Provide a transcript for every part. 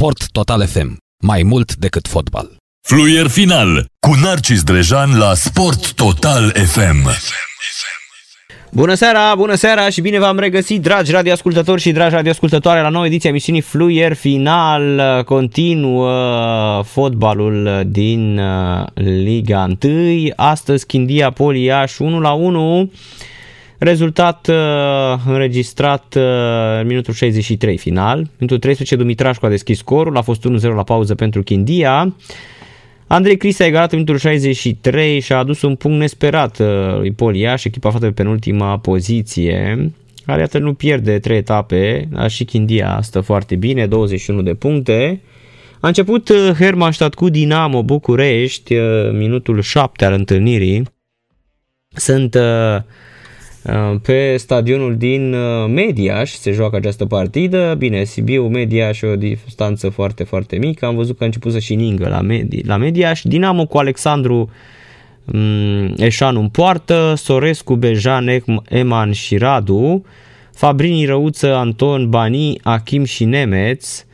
Sport Total FM. Mai mult decât fotbal. Fluier final cu Narcis Drejan la Sport Total FM. Bună seara, bună seara și bine v-am regăsit, dragi radioascultători și dragi radioascultătoare, la nouă ediție a emisiunii Fluier Final. Continuă fotbalul din uh, Liga 1. Astăzi Chindia Poliaș 1 la 1. Rezultat uh, înregistrat uh, în minutul 63 final. Minutul 13 Dumitrașcu a deschis scorul, a fost 1-0 la pauză pentru Chindia. Andrei Cris a egalat în minutul 63 și a adus un punct nesperat uh, lui Poliaș, echipa aflată pe penultima poziție, care iată nu pierde trei etape, dar și Chindia stă foarte bine, 21 de puncte. A început uh, Hermannstadt cu Dinamo București, uh, minutul 7 al întâlnirii. Sunt Uh, pe stadionul din uh, Mediaș se joacă această partidă. Bine, Sibiu, Mediaș, o distanță foarte, foarte mică. Am văzut că a început să și ningă la, Medi- la Mediaș. Dinamo cu Alexandru um, Eșan în poartă, Sorescu, Bejan, Eman și Radu, Fabrini, Răuță, Anton, Bani, Achim și Nemeț.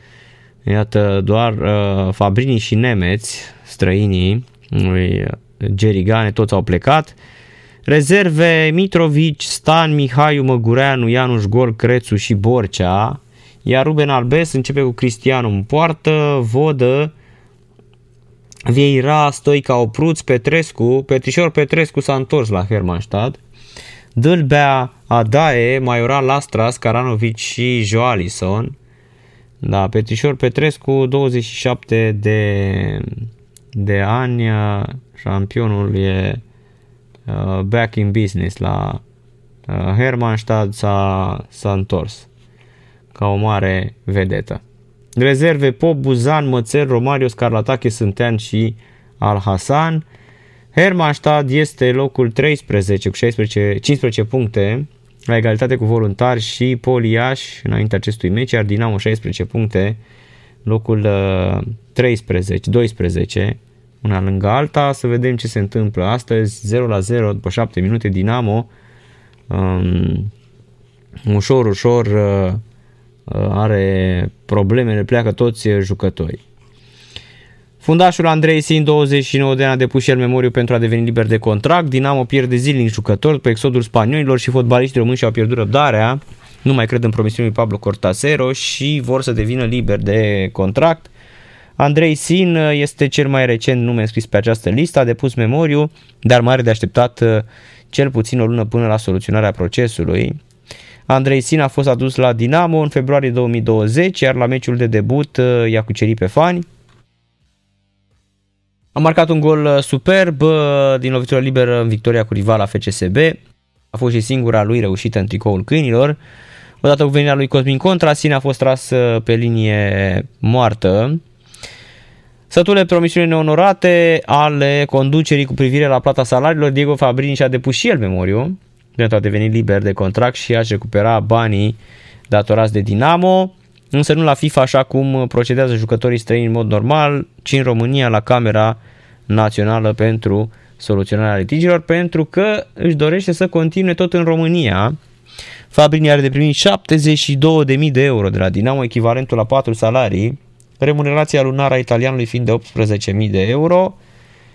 Iată, doar uh, Fabrini și Nemeț, străinii lui Gerigane, toți au plecat. Rezerve Mitrovici, Stan, Mihaiu, Măgureanu, Ianuș Gol, Crețu și Borcea. Iar Ruben Albes începe cu Cristianu în poartă, Vodă, Vieira, Stoica, Opruț, Petrescu, Petrișor Petrescu s-a întors la Hermannstadt, Dâlbea, Adae, Maioral Lastras, Caranovici și Joalison. Da, Petrișor Petrescu, 27 de, de ani, șampionul e Uh, back in business la uh, Hermannstadt s-a, s-a întors ca o mare vedetă. Rezerve Pop, Buzan, Mățel, Romario, Scarlatache, Sântean și Al Hasan. Hermannstadt este locul 13 cu 16, 15 puncte la egalitate cu voluntari și Poliaș înainte acestui meci, iar Dinamo 16 puncte, locul 13, uh, 12 una lângă alta, să vedem ce se întâmplă astăzi, 0 la 0 după 7 minute Dinamo, um, ușor, ușor uh, uh, are probleme, le pleacă toți jucătorii. Fundașul Andrei Sin, 29 de ani, a depus și el memoriu pentru a deveni liber de contract. Dinamo pierde zilnic jucători pe exodul spaniolilor și fotbaliștii români și-au pierdut răbdarea. Nu mai cred în promisiunile lui Pablo Cortasero și vor să devină liber de contract. Andrei Sin uh, este cel mai recent nume înscris pe această listă, a depus memoriu, dar mai are de așteptat uh, cel puțin o lună până la soluționarea procesului. Andrei Sin a fost adus la Dinamo în februarie 2020, iar la meciul de debut uh, i-a cucerit pe fani. A marcat un gol superb din lovitură liberă în victoria cu rivala FCSB. A fost și singura lui reușită în tricoul câinilor. Odată cu venirea lui Cosmin Contra, Sin a fost tras pe linie moartă. Sătule promisiuni neonorate ale conducerii cu privire la plata salariilor, Diego Fabrini și-a depus și el memoriu. Pentru a deveni liber de contract și aș recupera banii datorați de Dinamo, însă nu la FIFA așa cum procedează jucătorii străini în mod normal, ci în România la Camera Națională pentru soluționarea litigiilor, pentru că își dorește să continue tot în România. Fabrini are de primit 72.000 de euro de la Dinamo, echivalentul la 4 salarii, remunerația lunară a italianului fiind de 18.000 de euro.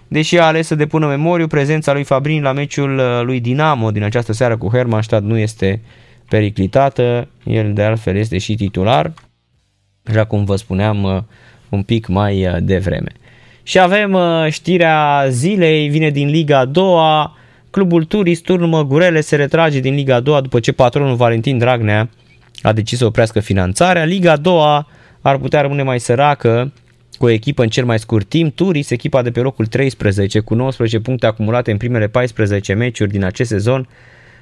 Deși a ales să depună memoriu, prezența lui Fabrini la meciul uh, lui Dinamo din această seară cu Hermannstadt nu este periclitată, el de altfel este și titular, așa cum vă spuneam uh, un pic mai uh, devreme. Și avem știrea zilei, vine din Liga a doua, clubul Turist Turnă Gurele se retrage din Liga a doua după ce patronul Valentin Dragnea a decis să oprească finanțarea. Liga a doua ar putea rămâne mai săracă cu o echipă în cel mai scurt timp. Turis, echipa de pe locul 13 cu 19 puncte acumulate în primele 14 meciuri din acest sezon,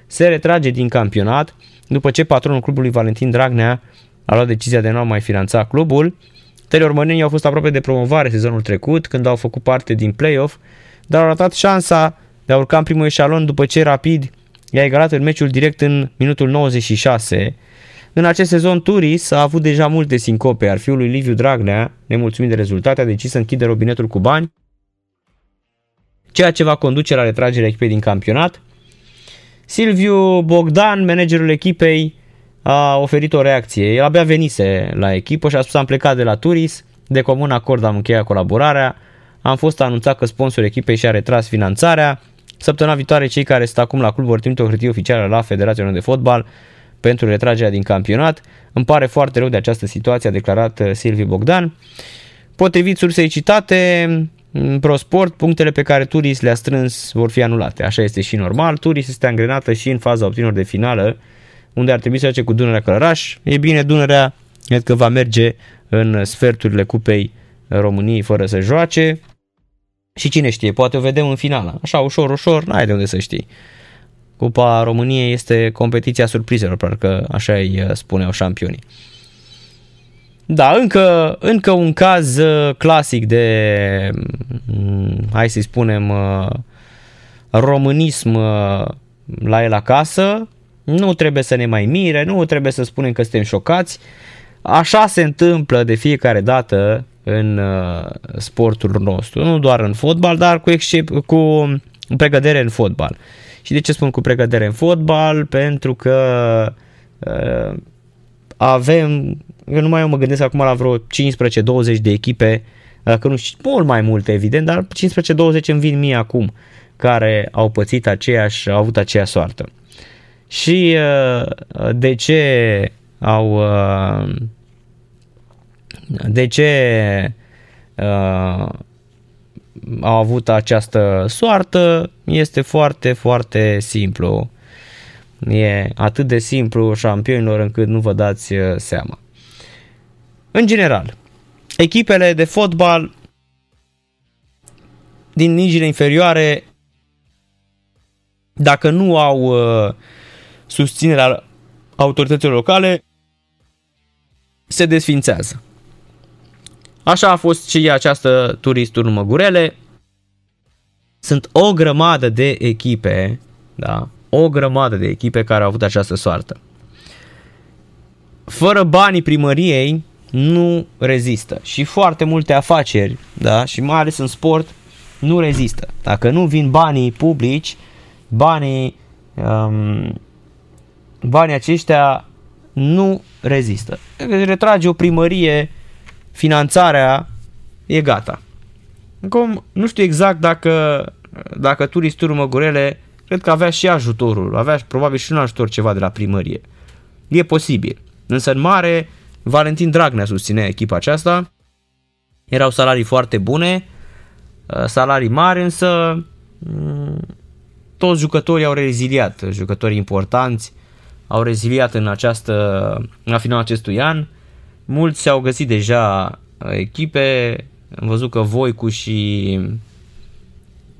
se retrage din campionat după ce patronul clubului Valentin Dragnea a luat decizia de a nu mai finanța clubul. Teleormănenii au fost aproape de promovare sezonul trecut când au făcut parte din play-off, dar au ratat șansa de a urca în primul eșalon după ce Rapid i-a egalat în meciul direct în minutul 96 în acest sezon, Turis a avut deja multe sincope, ar fiul lui Liviu Dragnea, nemulțumit de rezultate, a decis să închide robinetul cu bani, ceea ce va conduce la retragerea echipei din campionat. Silviu Bogdan, managerul echipei, a oferit o reacție. El abia venise la echipă și a spus am plecat de la Turis, de comun acord am încheiat colaborarea, am fost anunțat că sponsorul echipei și-a retras finanțarea, Săptămâna viitoare cei care sunt acum la club vor trimite o hârtie oficială la Federația de Fotbal pentru retragerea din campionat. Îmi pare foarte rău de această situație, a declarat uh, Silviu Bogdan. Potrivit sursei citate, în ProSport, punctele pe care Turis le-a strâns vor fi anulate. Așa este și normal. Turis este angrenată și în faza opțiunilor de finală, unde ar trebui să face cu Dunărea Călăraș. E bine, Dunărea cred că va merge în sferturile Cupei României fără să joace. Și cine știe, poate o vedem în finală. Așa, ușor, ușor, n-ai de unde să știi. Cupa României este competiția surprizelor, parcă așa îi uh, spuneau șampionii. Da, încă, încă un caz uh, clasic de, mm, hai să-i spunem, uh, românism la el acasă. Nu trebuie să ne mai mire, nu trebuie să spunem că suntem șocați. Așa se întâmplă de fiecare dată în uh, sportul nostru, nu doar în fotbal, dar cu, excep- cu pregădere în fotbal. Și de ce spun cu pregădere în fotbal? Pentru că uh, avem, eu nu mai eu mă gândesc acum la vreo 15-20 de echipe, dacă nu știu, mult mai multe evident, dar 15-20 îmi vin mie acum, care au pățit aceeași, au avut aceeași soartă. Și uh, de ce au uh, de ce uh, au avut această soartă? Este foarte, foarte simplu. E atât de simplu șampionilor încât nu vă dați uh, seama. În general, echipele de fotbal din ligile inferioare, dacă nu au uh, susținerea autorităților locale, se desfințează. Așa a fost și această turistul Măgurele. Sunt o grămadă de echipe, da, o grămadă de echipe care au avut această soartă. Fără banii primăriei nu rezistă și foarte multe afaceri, da, și mai ales în sport, nu rezistă. Dacă nu vin banii publici, banii, um, banii aceștia nu rezistă. Retrage o primărie finanțarea e gata. Acum, nu știu exact dacă, dacă turistul Măgurele, cred că avea și ajutorul, avea probabil și un ajutor ceva de la primărie. E posibil. Însă în mare, Valentin Dragnea susținea echipa aceasta. Erau salarii foarte bune, uh, salarii mari, însă mm, toți jucătorii au reziliat, jucătorii importanți au reziliat în această, la finalul acestui an Mulți au găsit deja uh, echipe, am văzut că Voicu și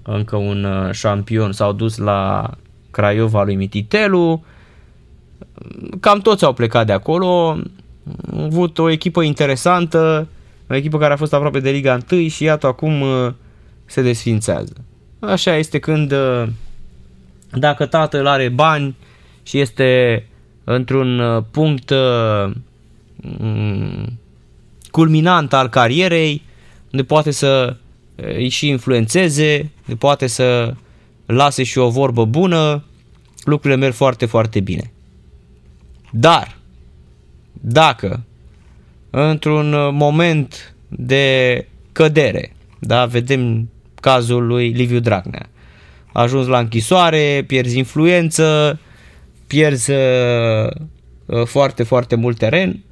încă un uh, șampion s-au dus la Craiova lui Mititelu, cam toți au plecat de acolo, au avut o echipă interesantă, o echipă care a fost aproape de Liga 1 și iată acum uh, se desfințează. Așa este când dacă tatăl are bani și este într-un punct Mm, culminant al carierei, unde poate să îi și influențeze, unde poate să lase și o vorbă bună, lucrurile merg foarte, foarte bine. Dar, dacă într-un moment de cădere, da, vedem cazul lui Liviu Dragnea, a ajuns la închisoare, pierzi influență, pierzi uh, foarte, foarte mult teren,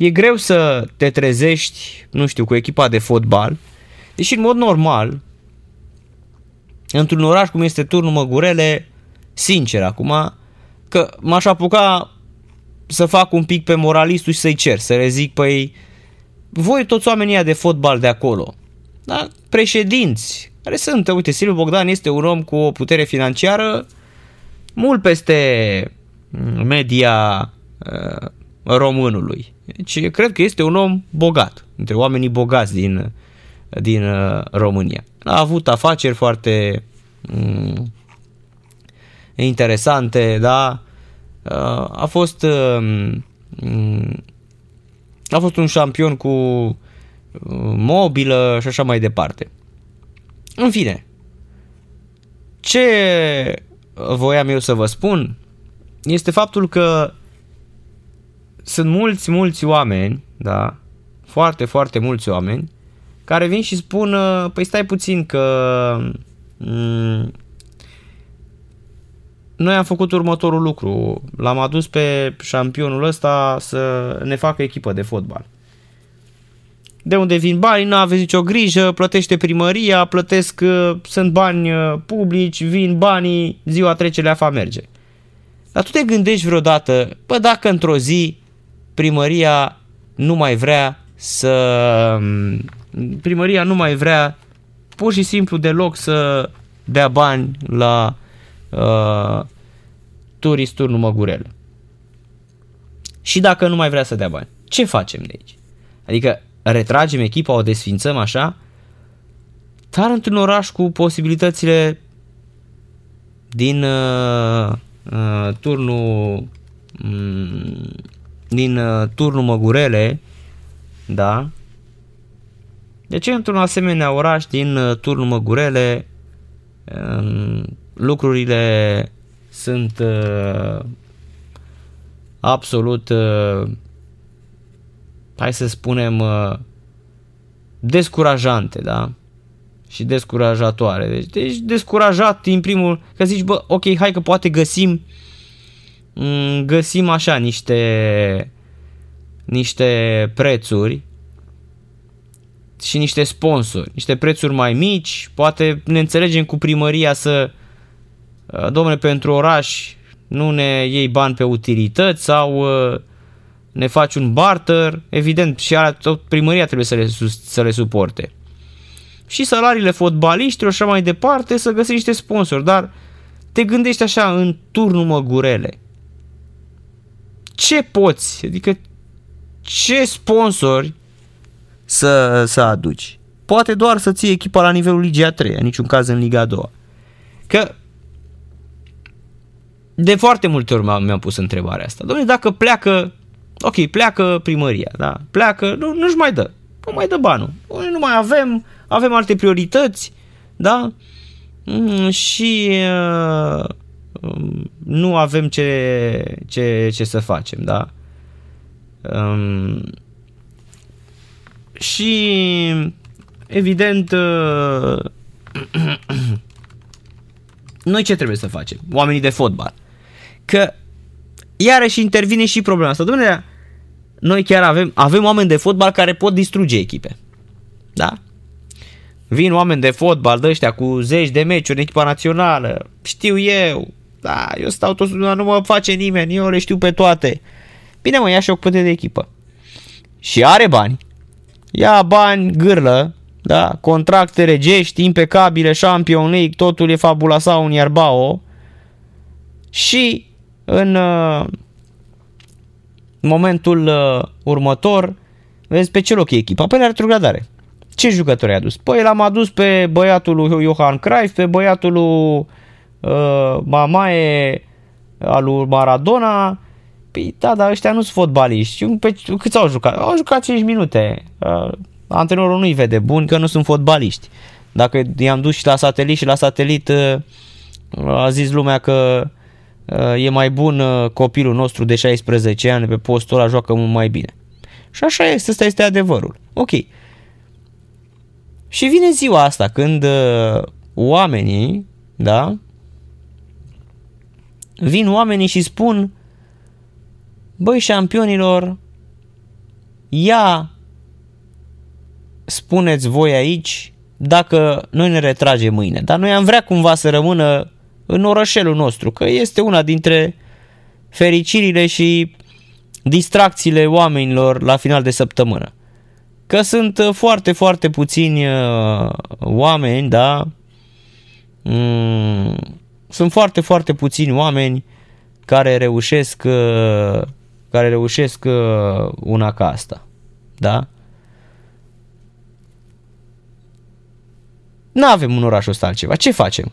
e greu să te trezești, nu știu, cu echipa de fotbal, deși în mod normal, într-un oraș cum este Turnul Măgurele, sincer acum, că m-aș apuca să fac un pic pe moralistul și să-i cer, să le zic, păi, voi toți oamenii de fotbal de acolo, da? președinți, care sunt, uite, Silviu Bogdan este un om cu o putere financiară mult peste media uh, românului. Deci cred că este un om bogat, între oamenii bogați din, din uh, România. A avut afaceri foarte mm, interesante, da? Uh, a fost mm, a fost un șampion cu uh, mobilă și așa mai departe. În fine, ce voiam eu să vă spun este faptul că sunt mulți, mulți oameni, da, foarte, foarte mulți oameni, care vin și spun, uh, păi stai puțin că mm, noi am făcut următorul lucru, l-am adus pe șampionul ăsta să ne facă echipă de fotbal. De unde vin banii, nu aveți nicio grijă, plătește primăria, plătesc, uh, sunt bani uh, publici, vin banii, ziua trece, leafa merge. Dar tu te gândești vreodată, bă, dacă într-o zi primăria nu mai vrea să... Primăria nu mai vrea pur și simplu deloc să dea bani la uh, turistul Număgurel. Și dacă nu mai vrea să dea bani, ce facem de aici? Adică retragem echipa, o desfințăm așa, dar într-un oraș cu posibilitățile din uh, uh, turnul um, din uh, turnul Măgurele, da? De ce într-un asemenea oraș din uh, turnul Măgurele uh, lucrurile sunt uh, absolut uh, hai să spunem uh, descurajante, da? Și descurajatoare. Deci, deci descurajat din primul, că zici, bă, ok, hai că poate găsim mm, găsim așa niște niște prețuri și niște sponsori, niște prețuri mai mici, poate ne înțelegem cu primăria să uh, domnule, pentru oraș nu ne iei bani pe utilități sau uh, ne faci un barter, evident, și tot primăria trebuie să le, să le suporte. Și salariile fotbaliștilor și așa mai departe, să găsești niște sponsori, dar te gândești așa în turnul măgurele. Ce poți? Adică ce sponsori să, să aduci? Poate doar să ții echipa la nivelul Ligii a 3, în niciun caz în Liga a 2. Că de foarte multe ori mi-am pus întrebarea asta. Domnule, dacă pleacă ok, pleacă primăria, da, pleacă, nu, nu-și mai dă, nu mai dă banul, nu mai avem, avem alte priorități, da, mm, și uh, nu avem ce, ce, ce să facem, da. Um, și evident uh, noi ce trebuie să facem? Oamenii de fotbal. Că iarăși intervine și problema asta. Domnule, noi chiar avem, avem oameni de fotbal care pot distruge echipe. Da? Vin oameni de fotbal de ăștia cu zeci de meciuri în echipa națională. Știu eu. Da, eu stau tot, nu mă face nimeni, eu le știu pe toate. Bine mă, ia și o de echipă. Și are bani. Ia bani, gârlă, da, contracte regești, impecabile, Champion League, totul e fabula un ierbao. Și în uh, momentul uh, următor, vezi pe ce loc e echipa? Păi la retrogradare. Ce jucători ai adus? Păi l-am adus pe băiatul lui Johan Cruyff, pe băiatul lui uh, Mamae, al lui Maradona. Păi da, dar ăștia nu sunt fotbaliști. Pe, câți au jucat? Au jucat 5 minute. Uh, antrenorul nu-i vede bun că nu sunt fotbaliști. Dacă i-am dus și la satelit și la satelit uh, a zis lumea că e mai bun uh, copilul nostru de 16 ani pe postul ăla, joacă mult mai bine. Și așa este, ăsta este adevărul. Ok. Și vine ziua asta când uh, oamenii, da, vin oamenii și spun băi șampionilor, ia spuneți voi aici dacă noi ne retragem mâine. Dar noi am vrea cumva să rămână în orășelul nostru, că este una dintre fericirile și distracțiile oamenilor la final de săptămână. Că sunt uh, foarte, foarte puțini uh, oameni, da? Mm, sunt foarte, foarte puțini oameni care reușesc uh, care reușesc una ca asta. Da? Nu avem un oraș ăsta altceva. Ce facem?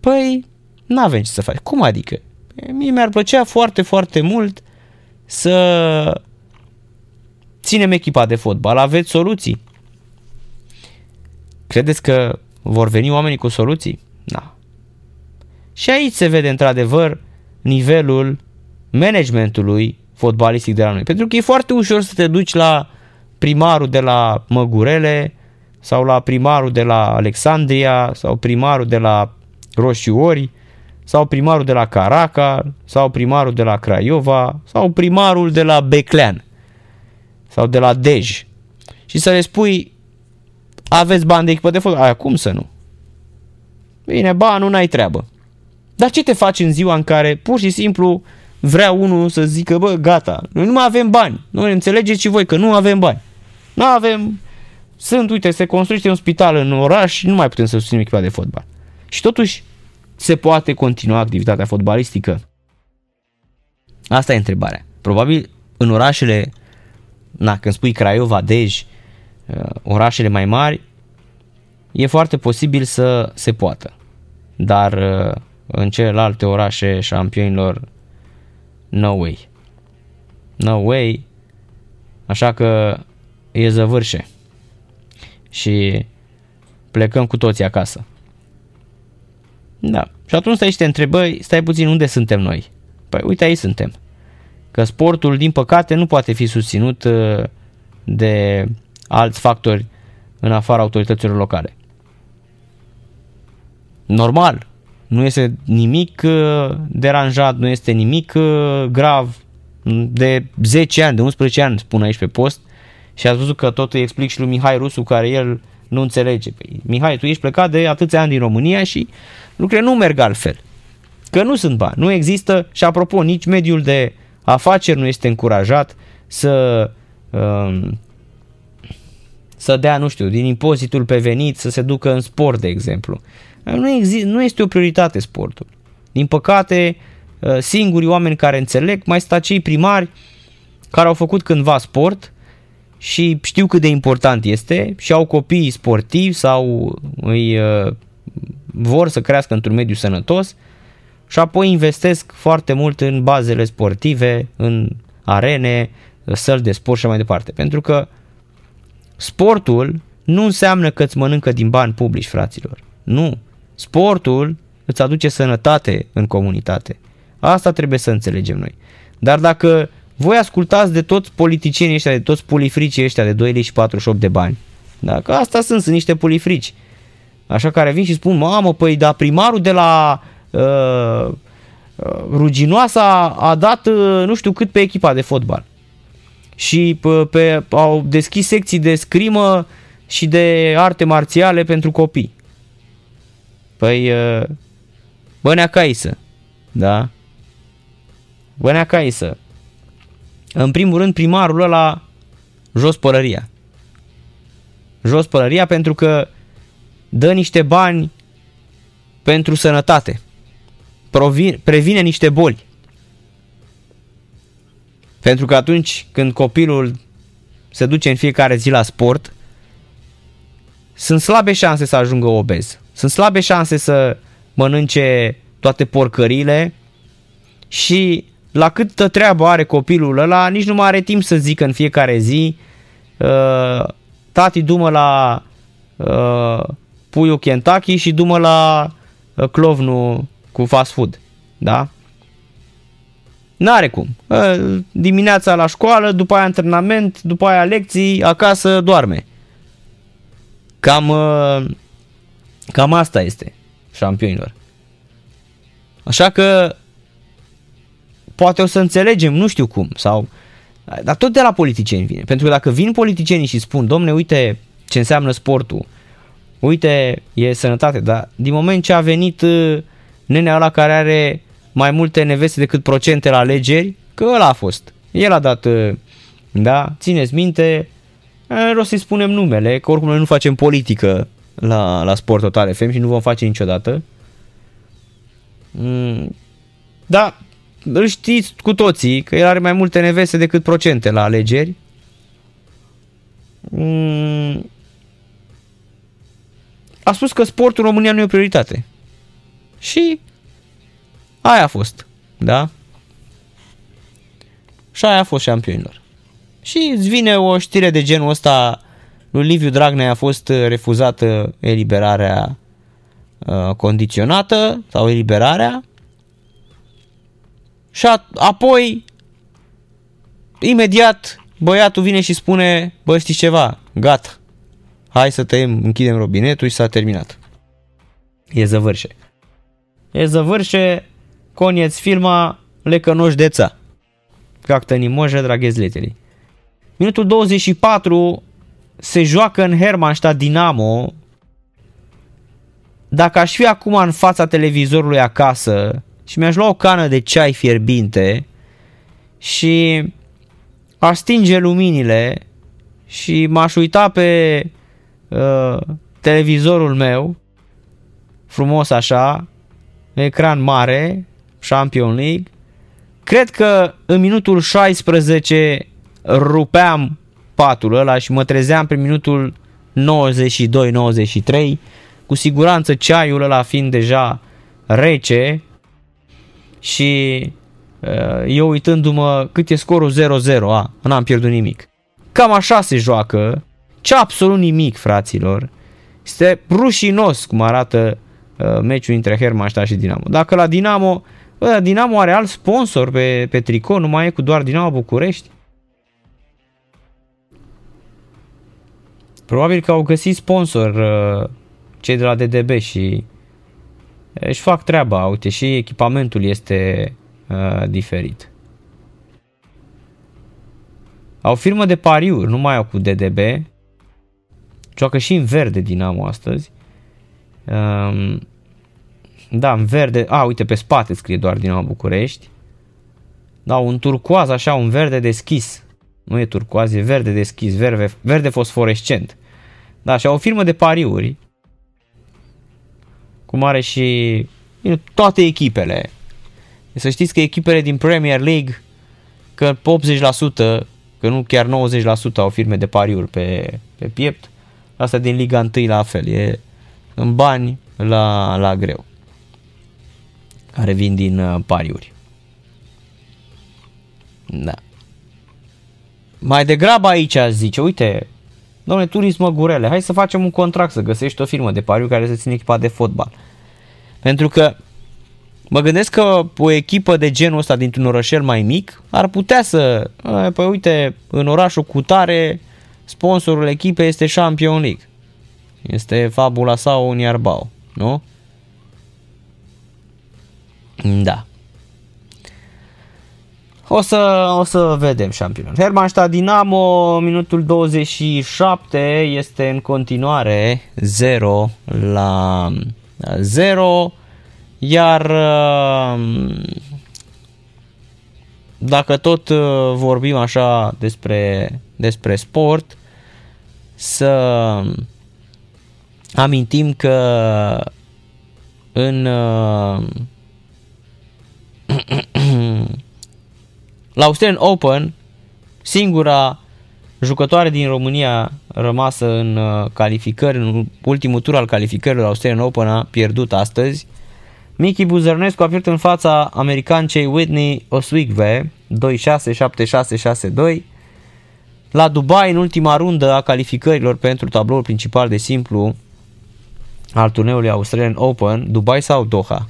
Păi nu avem ce să faci. Cum adică? Mie mi-ar plăcea foarte, foarte mult să ținem echipa de fotbal. Aveți soluții? Credeți că vor veni oamenii cu soluții? Da. Și aici se vede într-adevăr nivelul managementului fotbalistic de la noi. Pentru că e foarte ușor să te duci la primarul de la Măgurele sau la primarul de la Alexandria sau primarul de la Roșiori sau primarul de la Caracal sau primarul de la Craiova sau primarul de la Beclean sau de la Dej și să le spui aveți bani de echipă de fotbal? Aia cum să nu? Bine, ba, nu n-ai treabă. Dar ce te faci în ziua în care pur și simplu vrea unul să zică, bă, gata, noi nu mai avem bani. Noi înțelegeți și voi că nu avem bani. Nu avem, sunt, uite, se construiește un spital în oraș și nu mai putem să susținem echipa de fotbal. Și totuși se poate continua activitatea fotbalistică? Asta e întrebarea. Probabil în orașele, na, când spui Craiova, Dej, uh, orașele mai mari, e foarte posibil să se poată. Dar uh, în celelalte orașe șampionilor, no way. No way. Așa că e zăvârșe. Și plecăm cu toții acasă. Da. Și atunci stai și te întrebăi, stai puțin, unde suntem noi? Păi uite, aici suntem. Că sportul, din păcate, nu poate fi susținut uh, de alți factori în afara autorităților locale. Normal, nu este nimic uh, deranjat, nu este nimic uh, grav. De 10 ani, de 11 ani, spun aici pe post, și ați văzut că tot îi explic și lui Mihai Rusu, care el nu înțelege. Păi, Mihai, tu ești plecat de atâția ani din România și lucrurile nu merg altfel. Că nu sunt bani, nu există și apropo, nici mediul de afaceri nu este încurajat să um, să dea, nu știu, din impozitul pe venit să se ducă în sport, de exemplu. Nu, exist, nu este o prioritate sportul. Din păcate, uh, singurii oameni care înțeleg mai sta cei primari care au făcut cândva sport și știu cât de important este și au copii sportivi sau îi uh, vor să crească într-un mediu sănătos și apoi investesc foarte mult în bazele sportive, în arene, săli de sport și mai departe. Pentru că sportul nu înseamnă că îți mănâncă din bani publici, fraților. Nu. Sportul îți aduce sănătate în comunitate. Asta trebuie să înțelegem noi. Dar dacă voi ascultați de toți politicienii ăștia, de toți pulifricii ăștia de 2 lei și 48 de bani, dacă asta sunt, sunt niște pulifrici. Așa care vin și spun, mamă, păi, dar primarul de la uh, uh, Ruginoasa a dat uh, nu știu cât pe echipa de fotbal. Și pe, pe, au deschis secții de scrimă și de arte marțiale pentru copii. Păi, uh, Bănea Caisă, da? Bănea Caisă. În primul rând, primarul ăla jos pălăria. Jos pălăria pentru că dă niște bani pentru sănătate. Provine, previne niște boli. Pentru că atunci când copilul se duce în fiecare zi la sport, sunt slabe șanse să ajungă obez. Sunt slabe șanse să mănânce toate porcările și la câtă treabă are copilul ăla, nici nu mai are timp să zică în fiecare zi uh, tati dumă la uh, puiul Kentucky și dumă la uh, clovnul cu fast food. Da? N-are cum. Uh, dimineața la școală, după aia antrenament, după aia lecții, acasă doarme. Cam, uh, cam asta este șampionilor. Așa că poate o să înțelegem, nu știu cum, sau dar tot de la politicieni vine. Pentru că dacă vin politicienii și spun, domne, uite ce înseamnă sportul, uite, e sănătate, dar din moment ce a venit uh, nenea ăla care are mai multe neveste decât procente la alegeri, că ăla a fost. El a dat, uh, da, țineți minte, o să-i spunem numele, că oricum noi nu facem politică la, la Sport Total FM și nu vom face niciodată. Mm, da, îl știți cu toții că el are mai multe neveste decât procente la alegeri. Mm, a spus că sportul în România nu e o prioritate. Și aia a fost, da? Și aia a fost șampionilor. Și îți vine o știre de genul ăsta, lui Liviu Dragnea a fost refuzată eliberarea uh, condiționată sau eliberarea Și a, apoi, imediat, băiatul vine și spune, bă, știți ceva, gata, hai să tăiem, închidem robinetul și s-a terminat. E zăvârșe. E zăvârșe, konec filma Lecănoș deța. Cactăni moșă, draghez letele. Minutul 24 se joacă în Hermannstadt Dinamo. Dacă aș fi acum în fața televizorului acasă și mi-aș lua o cană de ceai fierbinte și aș stinge luminile și m-aș uita pe uh, televizorul meu, frumos așa, ecran mare, Champion League, cred că în minutul 16 rupeam patul ăla și mă trezeam pe minutul 92-93, cu siguranță ceaiul ăla fiind deja rece și uh, eu uitându-mă cât e scorul 0-0, a, n-am pierdut nimic. Cam așa se joacă, ce absolut nimic, fraților. Este rușinos cum arată uh, meciul între Hermannstadt și Dinamo. Dacă la Dinamo, bă, Dinamo are alt sponsor pe, pe tricou, nu mai e cu doar Dinamo București. Probabil că au găsit sponsor uh, cei de la DDB și își fac treaba, uite, și echipamentul este uh, diferit. Au firmă de pariuri, nu mai au cu DDB. Joacă și în verde Dinamo astăzi. Um, da, în verde. A, uite, pe spate scrie doar Dinamo București. Da, un turcoaz așa, un verde deschis. Nu e turcoaz, e verde deschis, verde, verde fosforescent. Da, și au o firmă de pariuri. Cum are și toate echipele. Să știți că echipele din Premier League, că 80%, că nu chiar 90% au firme de pariuri pe, pe piept, asta din Liga 1 la fel, e în bani la, la greu, care vin din uh, pariuri. Da. Mai degrabă aici zice, uite, domnule, turism Măgurele, hai să facem un contract, să găsești o firmă de pariuri care să ține echipa de fotbal. Pentru că mă gândesc că o echipă de genul ăsta dintr-un orășel mai mic ar putea să, păi uite, în orașul Cutare, sponsorul echipei este Champion League. Este Fabula sau Uniarbao, nu? Da. O să, o să vedem șampion. Hermannstadt Dinamo, minutul 27, este în continuare 0 la 0, iar dacă tot vorbim așa despre, despre sport, să amintim că în La Australian Open, singura jucătoare din România rămasă în uh, calificări, în ultimul tur al calificărilor la Australian Open a pierdut astăzi. Miki Buzărnescu a pierdut în fața americancei Whitney Oswigve 2-6-7-6-6-2. La Dubai, în ultima rundă a calificărilor pentru tabloul principal de simplu al turneului Australian Open, Dubai sau Doha?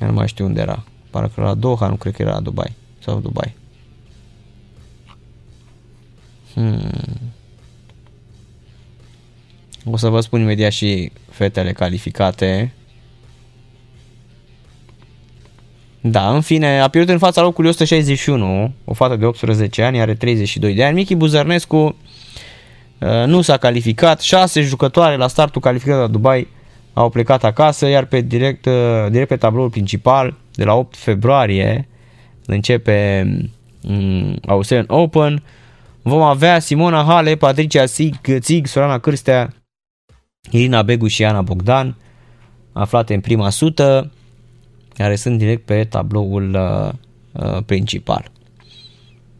Eu nu mai știu unde era. Parcă la Doha, nu cred că era la Dubai. Sau Dubai. Hmm. O să vă spun imediat și fetele calificate. Da, în fine, a pierdut în fața locului 161, o fată de 18 ani, are 32 de ani. Michi Buzărnescu uh, nu s-a calificat, 6 jucătoare la startul calificării la Dubai au plecat acasă, iar pe direct, uh, direct pe tabloul principal de la 8 februarie începe um, Australian Open. Vom avea Simona Hale, Patricia Zig, Zig Sorana Cârstea, Irina Begu și Ana Bogdan, aflate în prima sută, care sunt direct pe tabloul uh, uh, principal.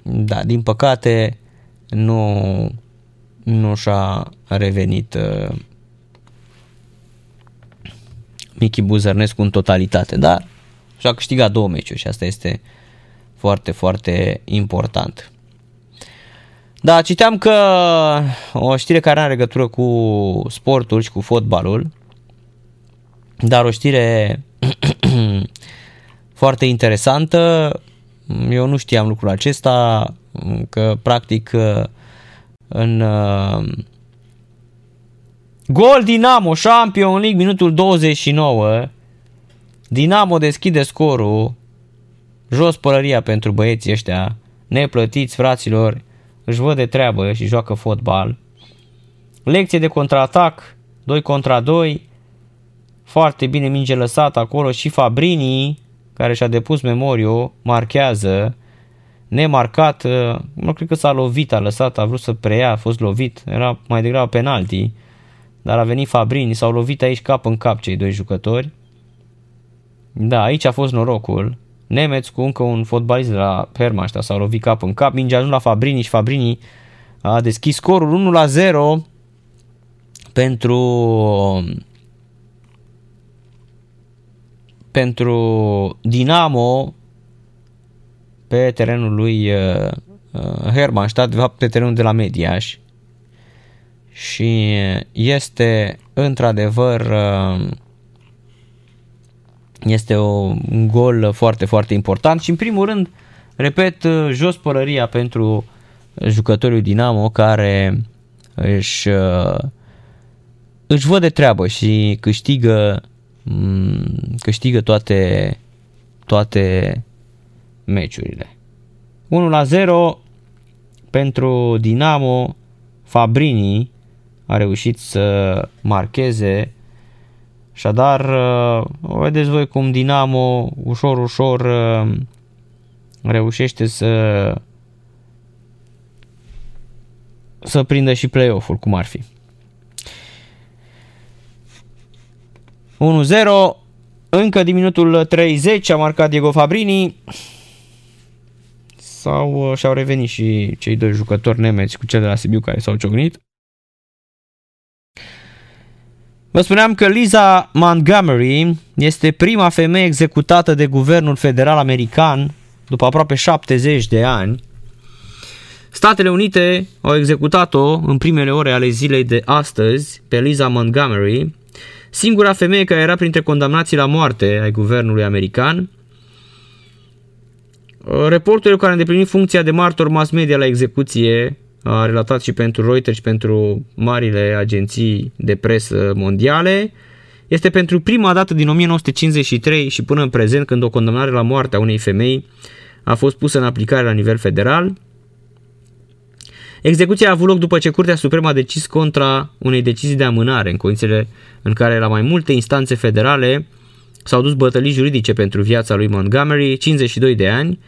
Da, din păcate nu, nu și-a revenit uh, Michi Buzărnescu în totalitate, dar și a câștigat două meciuri și asta este foarte, foarte important. Da, citeam că o știre care are legătură cu sportul și cu fotbalul, dar o știre foarte interesantă. Eu nu știam lucrul acesta, că practic în uh, gol Dinamo, Champion League, minutul 29, Dinamo deschide scorul, jos pălăria pentru băieții ăștia, neplătiți fraților, își văd de treabă și joacă fotbal. Lecție de contraatac, 2 contra 2, foarte bine minge lăsat acolo și Fabrini, care și-a depus memoriu, marchează, nemarcat, nu cred că s-a lovit, a lăsat, a vrut să preia, a fost lovit, era mai degrabă penalti, dar a venit Fabrini, s-au lovit aici cap în cap cei doi jucători. Da, aici a fost norocul. Nemeț cu încă un fotbalist de la Hermannstadt s-au lovit cap în cap, mingea ajuns la Fabrini și Fabrini a deschis scorul 1 la 0 pentru pentru Dinamo pe terenul lui uh, uh, Hermannstadt, de fapt pe terenul de la Mediaș. Și este într-adevăr uh, este o, un gol foarte, foarte important și în primul rând, repet, jos părăria pentru jucătorul Dinamo care își, își văd de treabă și câștigă, mm, câștigă toate, toate meciurile. 1 la 0 pentru Dinamo, Fabrini a reușit să marcheze Așadar, uh, vedeți voi cum Dinamo ușor, ușor uh, reușește să să prindă și play-off-ul, cum ar fi. 1-0, încă din minutul 30 a marcat Diego Fabrini sau uh, și-au revenit și cei doi jucători nemeți cu cel de la Sibiu care s-au ciocnit. Vă spuneam că Liza Montgomery este prima femeie executată de guvernul federal american după aproape 70 de ani. Statele Unite au executat-o în primele ore ale zilei de astăzi pe Liza Montgomery, singura femeie care era printre condamnații la moarte ai guvernului american. Reporterul care a îndeplinit funcția de martor mass media la execuție a relatat și pentru Reuters și pentru marile agenții de presă mondiale. Este pentru prima dată din 1953 și până în prezent când o condamnare la moarte a unei femei a fost pusă în aplicare la nivel federal. Execuția a avut loc după ce Curtea Supremă a decis contra unei decizii de amânare în condițiile în care la mai multe instanțe federale s-au dus bătălii juridice pentru viața lui Montgomery, 52 de ani,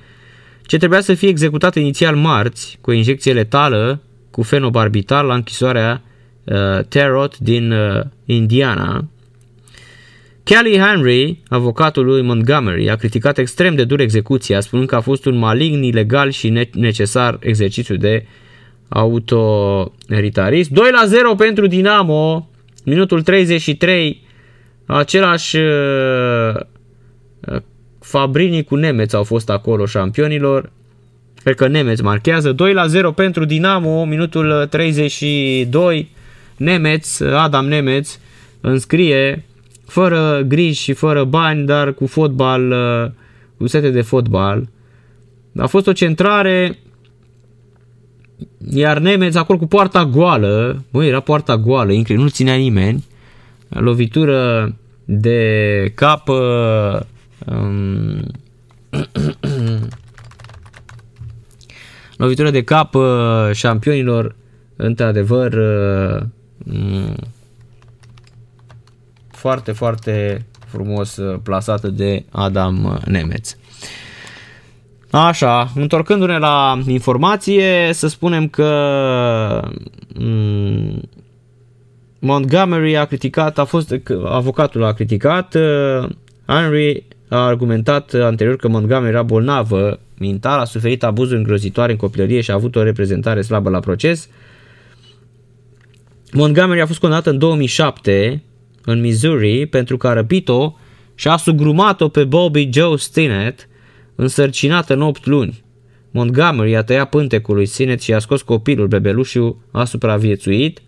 ce trebuia să fie executat inițial marți cu o injecție letală cu fenobarbital la închisoarea uh, Terrot din uh, Indiana. Kelly Henry, avocatul lui Montgomery, a criticat extrem de dur execuția, spunând că a fost un malign, ilegal și necesar exercițiu de autoritarism. 2 la 0 pentru Dinamo, minutul 33, același uh, Fabrini cu Nemeț au fost acolo șampionilor. Cred că Nemeț marchează 2 la 0 pentru Dinamo, minutul 32. Nemeț, Adam Nemeț înscrie fără griji și fără bani, dar cu fotbal, cu sete de fotbal. A fost o centrare, iar Nemeț acolo cu poarta goală, băi, era poarta goală, incredibil, nu ținea nimeni. Lovitură de cap Um, lovitură de cap uh, șampionilor, într-adevăr, uh, mm, foarte, foarte frumos uh, plasată de Adam Nemeț. Așa, întorcându-ne la informație, să spunem că mm, Montgomery a criticat, a fost, avocatul a criticat, Henry a argumentat anterior că Montgomery era bolnavă mental, a suferit abuzuri îngrozitoare în copilărie și a avut o reprezentare slabă la proces. Montgomery a fost condamnat în 2007 în Missouri pentru că a răpit-o și a sugrumat-o pe Bobby Joe Stinnett, însărcinată în 8 luni. Montgomery a tăiat pântecul lui Stinnett și a scos copilul, bebelușul a supraviețuit.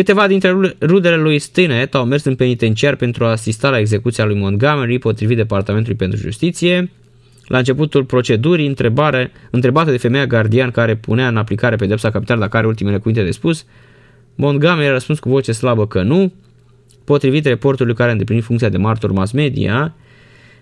Câteva dintre rudele lui Stinnett au mers în penitenciar pentru a asista la execuția lui Montgomery, potrivit Departamentului pentru Justiție. La începutul procedurii, întrebare, întrebată de femeia gardian care punea în aplicare pedepsa capitală, dacă are ultimele cuvinte de spus, Montgomery a răspuns cu voce slabă că nu, potrivit reportului care a îndeplinit funcția de martor mass media,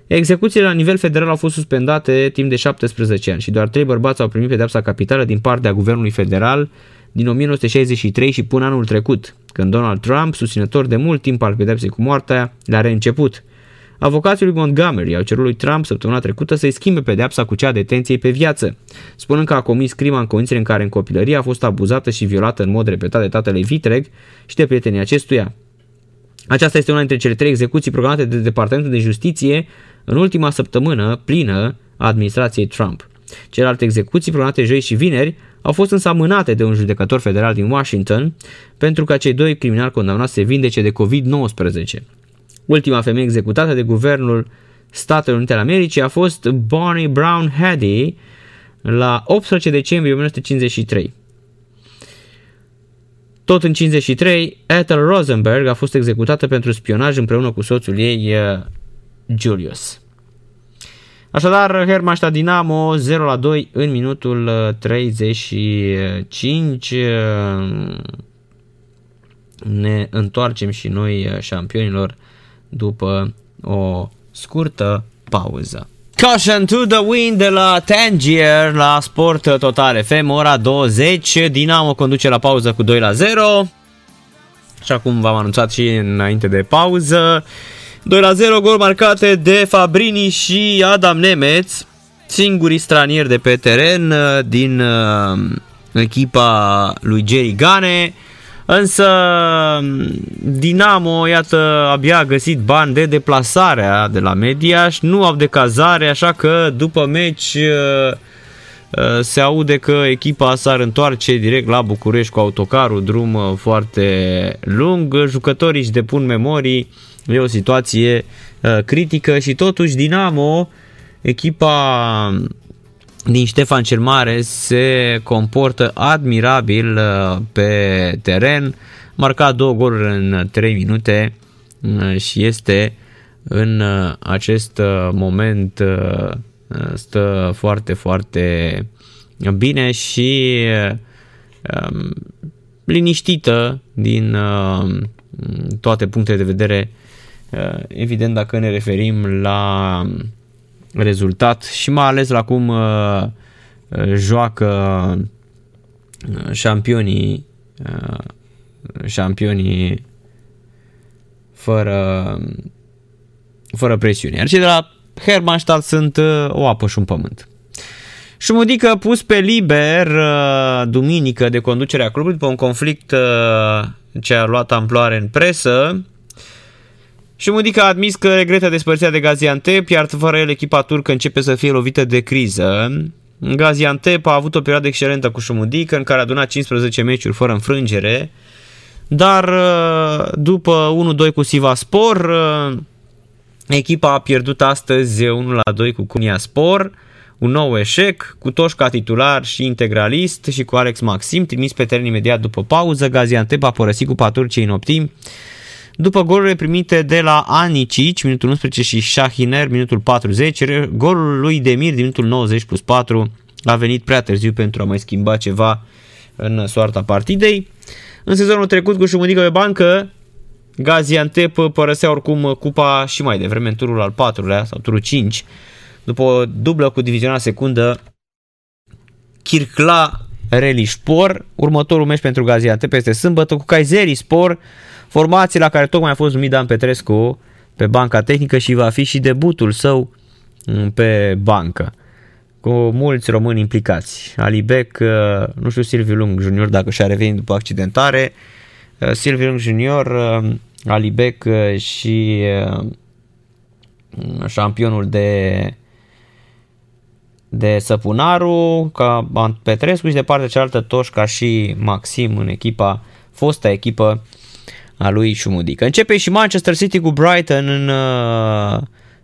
Execuțiile la nivel federal au fost suspendate timp de 17 ani și doar trei bărbați au primit pedepsa capitală din partea guvernului federal din 1963 și până anul trecut, când Donald Trump, susținător de mult timp al pedepsei cu moartea, le-a reînceput. Avocații lui Montgomery au cerut lui Trump săptămâna trecută să-i schimbe pedepsa cu cea a detenției pe viață, spunând că a comis crima în condițiile în care în copilărie a fost abuzată și violată în mod repetat de tatăl ei Vitreg și de prietenii acestuia. Aceasta este una dintre cele trei execuții programate de Departamentul de Justiție în ultima săptămână plină a administrației Trump. Celelalte execuții programate joi și vineri au fost însă amânate de un judecător federal din Washington pentru ca cei doi criminali condamnați se vindece de COVID-19. Ultima femeie executată de guvernul Statelor Unite ale Americii a fost Bonnie Brown Hattie la 18 decembrie 1953. Tot în 53, Ethel Rosenberg a fost executată pentru spionaj împreună cu soțul ei, uh, Julius. Așadar, Hermannstadt Dinamo 0 la 2 în minutul 35. Uh, uh, ne întoarcem și noi șampionilor după o scurtă pauză. Caution to the wind de la Tangier la Sport Total FM, ora 20. Dinamo conduce la pauză cu 2 la 0. Așa cum v-am anunțat și înainte de pauză. 2 la 0, gol marcate de Fabrini și Adam Nemeț, singurii stranieri de pe teren uh, din uh, echipa lui Jerry Gane. Însă Dinamo, iată, abia a găsit bani de deplasarea de la Mediaș, nu au de cazare, așa că după meci uh, se aude că echipa s-ar întoarce direct la București cu autocarul, drum foarte lung, jucătorii își depun memorii E o situație uh, critică și totuși Dinamo, echipa din Ștefan cel Mare se comportă admirabil uh, pe teren, marca două goluri în 3 minute uh, și este în acest moment stă foarte, foarte bine și um, liniștită din toate punctele de vedere Uh, evident, dacă ne referim la rezultat și mai ales la cum uh, uh, joacă șampionii șampionii fără fără presiune. Iar cei de la Hermannstadt sunt o apă și un pământ. Șumudică pus pe liber duminică de conducerea clubului după un conflict ce a luat amploare în presă și Mudica a admis că regretă despărțirea de Gaziantep, iar fără el echipa turcă începe să fie lovită de criză. Gaziantep a avut o perioadă excelentă cu Șumudică, în care a adunat 15 meciuri fără înfrângere, dar uh, după 1-2 cu Sivaspor, uh, echipa a pierdut astăzi 1-2 cu Cunia Spor, un nou eșec, cu Toșca titular și integralist și cu Alex Maxim, trimis pe teren imediat după pauză, Gaziantep a părăsit cu paturcei în optim, după golurile primite de la Anicici, minutul 11 și Shahiner, minutul 40, golul lui Demir din minutul 90 plus 4 a venit prea târziu pentru a mai schimba ceva în soarta partidei. În sezonul trecut cu șumudică pe bancă, Gaziantep părăsea oricum cupa și mai devreme în turul al patrulea sau turul 5. După o dublă cu divizionarea secundă, Kirkla Relișpor, următorul meci pentru Gaziantep este sâmbătă cu Kayseri Spor, formație la care tocmai a fost numit Dan Petrescu pe banca tehnică și va fi și debutul său mm, pe bancă cu mulți români implicați. Ali Beck, uh, nu știu Silviu Lung Junior dacă și-a revenit după accidentare, uh, Silviu Lung Junior, uh, Ali Beck și șampionul de de Săpunaru, ca Petrescu și de partea cealaltă Toșca și Maxim în echipa, fosta echipă a lui Șumudică. Începe și Manchester City cu Brighton în uh,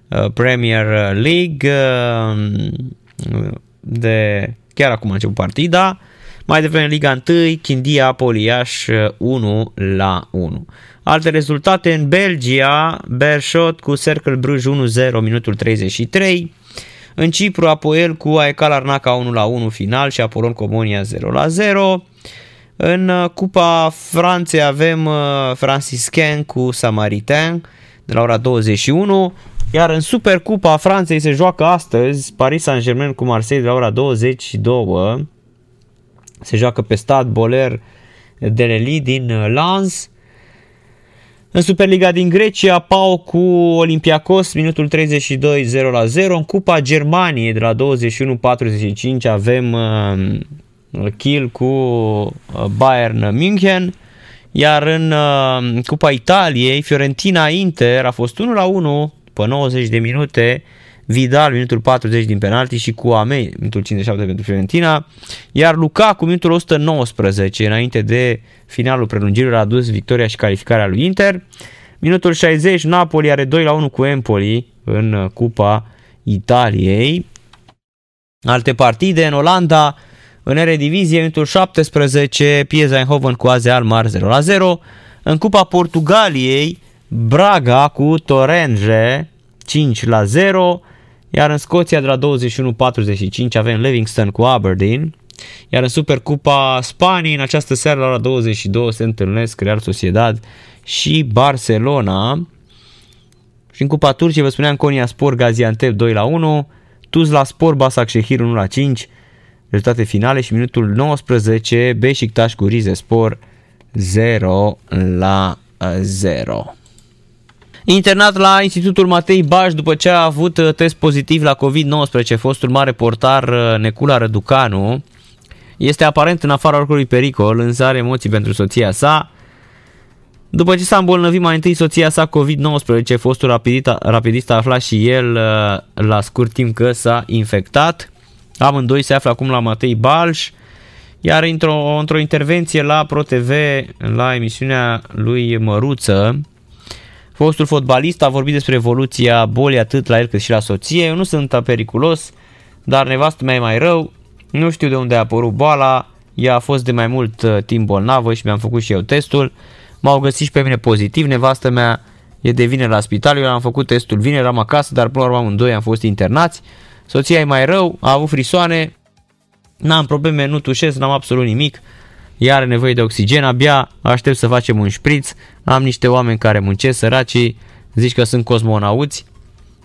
uh, Premier League uh, de chiar acum a început partida. Mai devreme Liga 1, Chindia Poliaș 1 la 1. Alte rezultate în Belgia, Bershot cu Cercle Bruj 1-0 minutul 33. În Cipru, Apoel cu Aecal Arnaca 1 la 1 final și Apolon Comonia 0 la 0. În uh, Cupa Franței avem uh, Franciscain cu Samaritain de la ora 21. Iar în Supercupa Franței se joacă astăzi Paris Saint-Germain cu Marseille de la ora 22. Se joacă pe stat Boler de Lely din uh, Lens. În Superliga din Grecia, Pau cu Olympiacos, minutul 32, 0 la 0. În Cupa Germaniei, de la 21-45, avem uh, kill cu uh, Bayern München. Iar în uh, Cupa Italiei, Fiorentina Inter a fost 1 la 1 după 90 de minute. Vidal, minutul 40 din penalti și cu Amei, minutul 57 pentru Fiorentina, iar Lukaku, minutul 119, înainte de finalul prelungirilor, a dus victoria și calificarea lui Inter. Minutul 60, Napoli are 2 la 1 cu Empoli în Cupa Italiei. Alte partide în Olanda, în Eredivisie, minutul 17, Pieza Eindhoven cu AZ Almar 0 la 0. În Cupa Portugaliei, Braga cu Torrenge 5 la 0. Iar în Scoția de la 21-45 avem Livingston cu Aberdeen. Iar în Supercupa Spaniei, în această seară la ora 22 se întâlnesc Real Sociedad și Barcelona. Și în Cupa Turciei vă spuneam Konya Sport Gaziantep 2 la 1, Tuzla Sport Basaksehir 1 la 5, rezultate finale și minutul 19 Beşiktaş cu Rize Sport 0 la 0. Internat la Institutul Matei Baș după ce a avut uh, test pozitiv la COVID-19, fostul mare portar uh, Necula Răducanu, este aparent în afara oricului pericol, însă are emoții pentru soția sa. După ce s-a îmbolnăvit mai întâi soția sa COVID-19, fostul rapidista, rapidist a aflat și el uh, la scurt timp că s-a infectat. Amândoi se află acum la Matei Balș, iar într-o, într-o intervenție la ProTV, la emisiunea lui Măruță, Fostul fotbalist a vorbit despre evoluția bolii atât la el cât și la soție. Eu nu sunt periculos, dar nevastă mea e mai rău. Nu știu de unde a apărut boala. Ea a fost de mai mult uh, timp bolnavă și mi-am făcut și eu testul. M-au găsit și pe mine pozitiv. Nevastă mea e de vineri la spital. Eu am făcut testul vineri, am acasă, dar până la urmă amândoi am fost internați. Soția e mai rău, a avut frisoane, n-am probleme, nu tușesc, n-am absolut nimic ea are nevoie de oxigen, abia aștept să facem un șpriț, am niște oameni care muncesc, săracii, zici că sunt cosmonauți,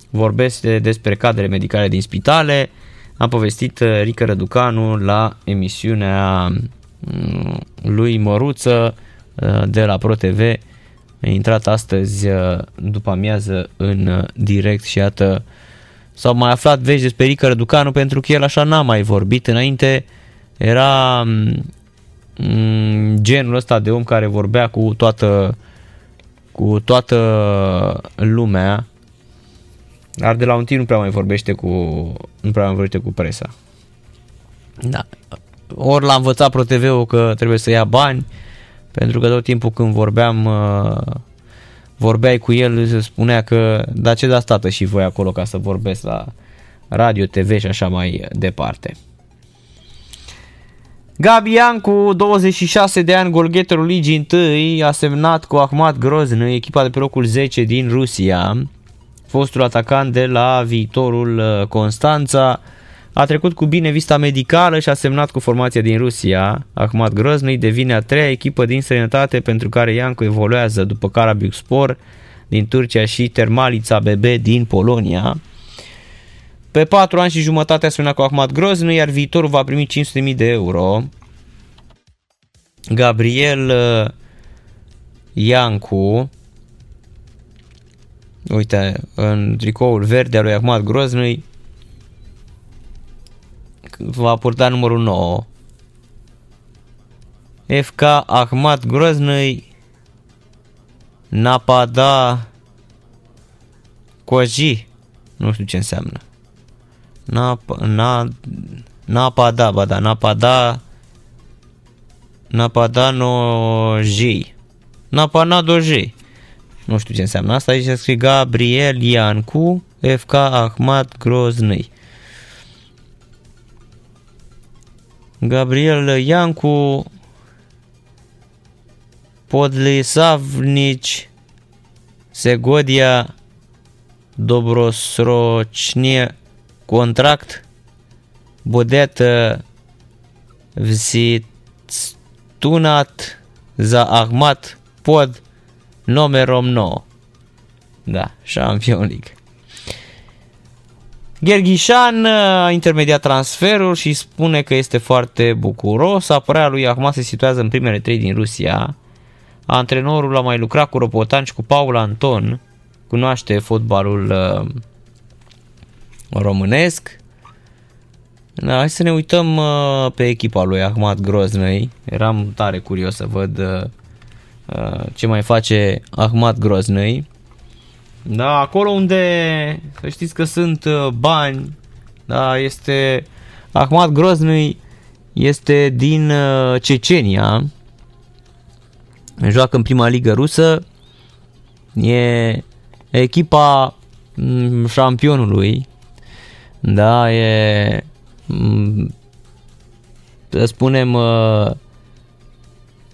vorbesc despre cadrele medicale din spitale, am povestit uh, Rică Răducanu la emisiunea mm, lui Măruță uh, de la ProTV, a intrat astăzi uh, după amiază în direct și iată s-au mai aflat vești despre Rică Răducanu pentru că el așa n-a mai vorbit înainte, era mm, Mm, genul ăsta de om care vorbea cu toată cu toată lumea dar de la un timp nu prea mai vorbește cu nu prea mai vorbește cu presa. Da. Ori l-a învățat ProTV-ul că trebuie să ia bani, pentru că tot timpul când vorbeam uh, vorbeai cu el, se spunea că da ce dați tată și voi acolo ca să vorbesc la radio, TV și așa mai departe. Gabi Iancu, 26 de ani, golgheterul ligii 1, a semnat cu Ahmad Grozny, echipa de pe locul 10 din Rusia. Fostul atacant de la viitorul uh, Constanța a trecut cu bine vista medicală și a semnat cu formația din Rusia. Ahmad Grozny devine a treia echipă din străinătate pentru care Iancu evoluează după Spor din Turcia și Termalița BB din Polonia. Pe 4 ani și jumătate a semnat cu Ahmad Grozny, iar viitorul va primi 500.000 de euro. Gabriel uh, Iancu, uite, în tricoul verde al lui Ahmad Grozny, va purta numărul 9. FK Ahmad Grozny Napada Koji nu știu ce înseamnă Napa, na, napada, ba da, napada, napadano J. Napanado J. Nu știu ce înseamnă asta, aici se scrie Gabriel Iancu, FK Ahmad Groznăi. Gabriel Iancu, Podlisavnici, Segodia, Dobrosrocnie, contract, Bodet, Vzitunat, za Ahmat, Pod, numerom 9. Da, Champion League. Gherghișan a intermediat transferul și spune că este foarte bucuros. Apărarea lui Ahmad se situează în primele trei din Rusia. Antrenorul a mai lucrat cu Ropotan și cu Paul Anton. Cunoaște fotbalul uh, românesc. Da, hai să ne uităm uh, pe echipa lui Ahmad Groznăi. Eram tare curios să văd uh, uh, ce mai face Ahmad Groznăi. Da, acolo unde să știți că sunt uh, bani, da, este Ahmad Groznăi este din uh, Cecenia. Joacă în prima ligă rusă. E echipa mm, șampionului. Da, e mm, să spunem uh,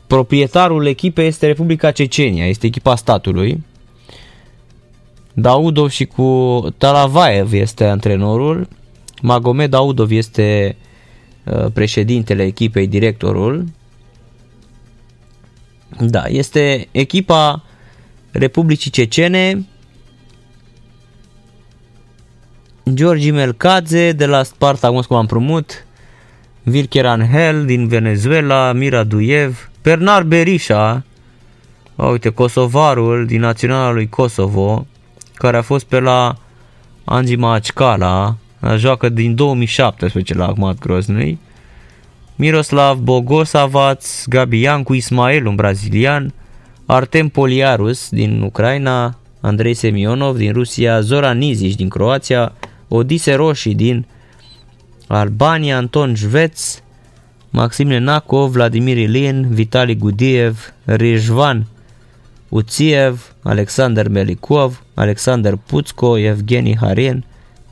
proprietarul echipei este Republica Cecenia, este echipa statului. Daudov și cu Talavaev este antrenorul, Magomed Daudov este uh, președintele echipei, directorul. Da, este echipa Republicii Cecene, Georgi Melcadze de la Sparta Moscova împrumut, Virker Angel din Venezuela, Mira Duiev, Bernard Berisha, uite, kosovarul din naționala lui Kosovo, care a fost pe la Anzima Accala, joacă din 2017 la Ahmad Groznui, Miroslav Bogosavac, Gabi Iancu, Ismael, un brazilian, Artem Poliarus din Ucraina, Andrei Semionov din Rusia, Zoran Nizic din Croația, Odise Roșii din Albania, Anton Jveț, Maxim Lenakov, Vladimir Ilin, Vitali Gudiev, Rizvan Uțiev, Alexander Melikov, Alexander Puțco, Evgeni Harin,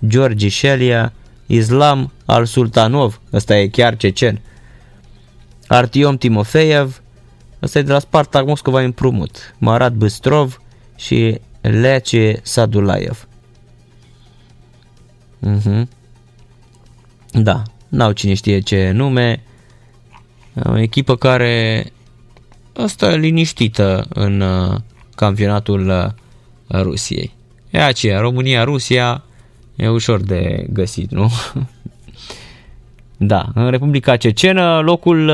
Georgi Shelia, Islam al Sultanov, ăsta e chiar cecen, Artiom Timofeev, ăsta e de la Spartak Moscova împrumut, Marat Băstrov și Lece Sadulaev. Uh-huh. Da, n-au cine știe ce nume. O echipă care asta e liniștită în uh, campionatul uh, Rusiei. E aceea, România-Rusia e ușor de găsit, nu? da, în Republica Cecenă, locul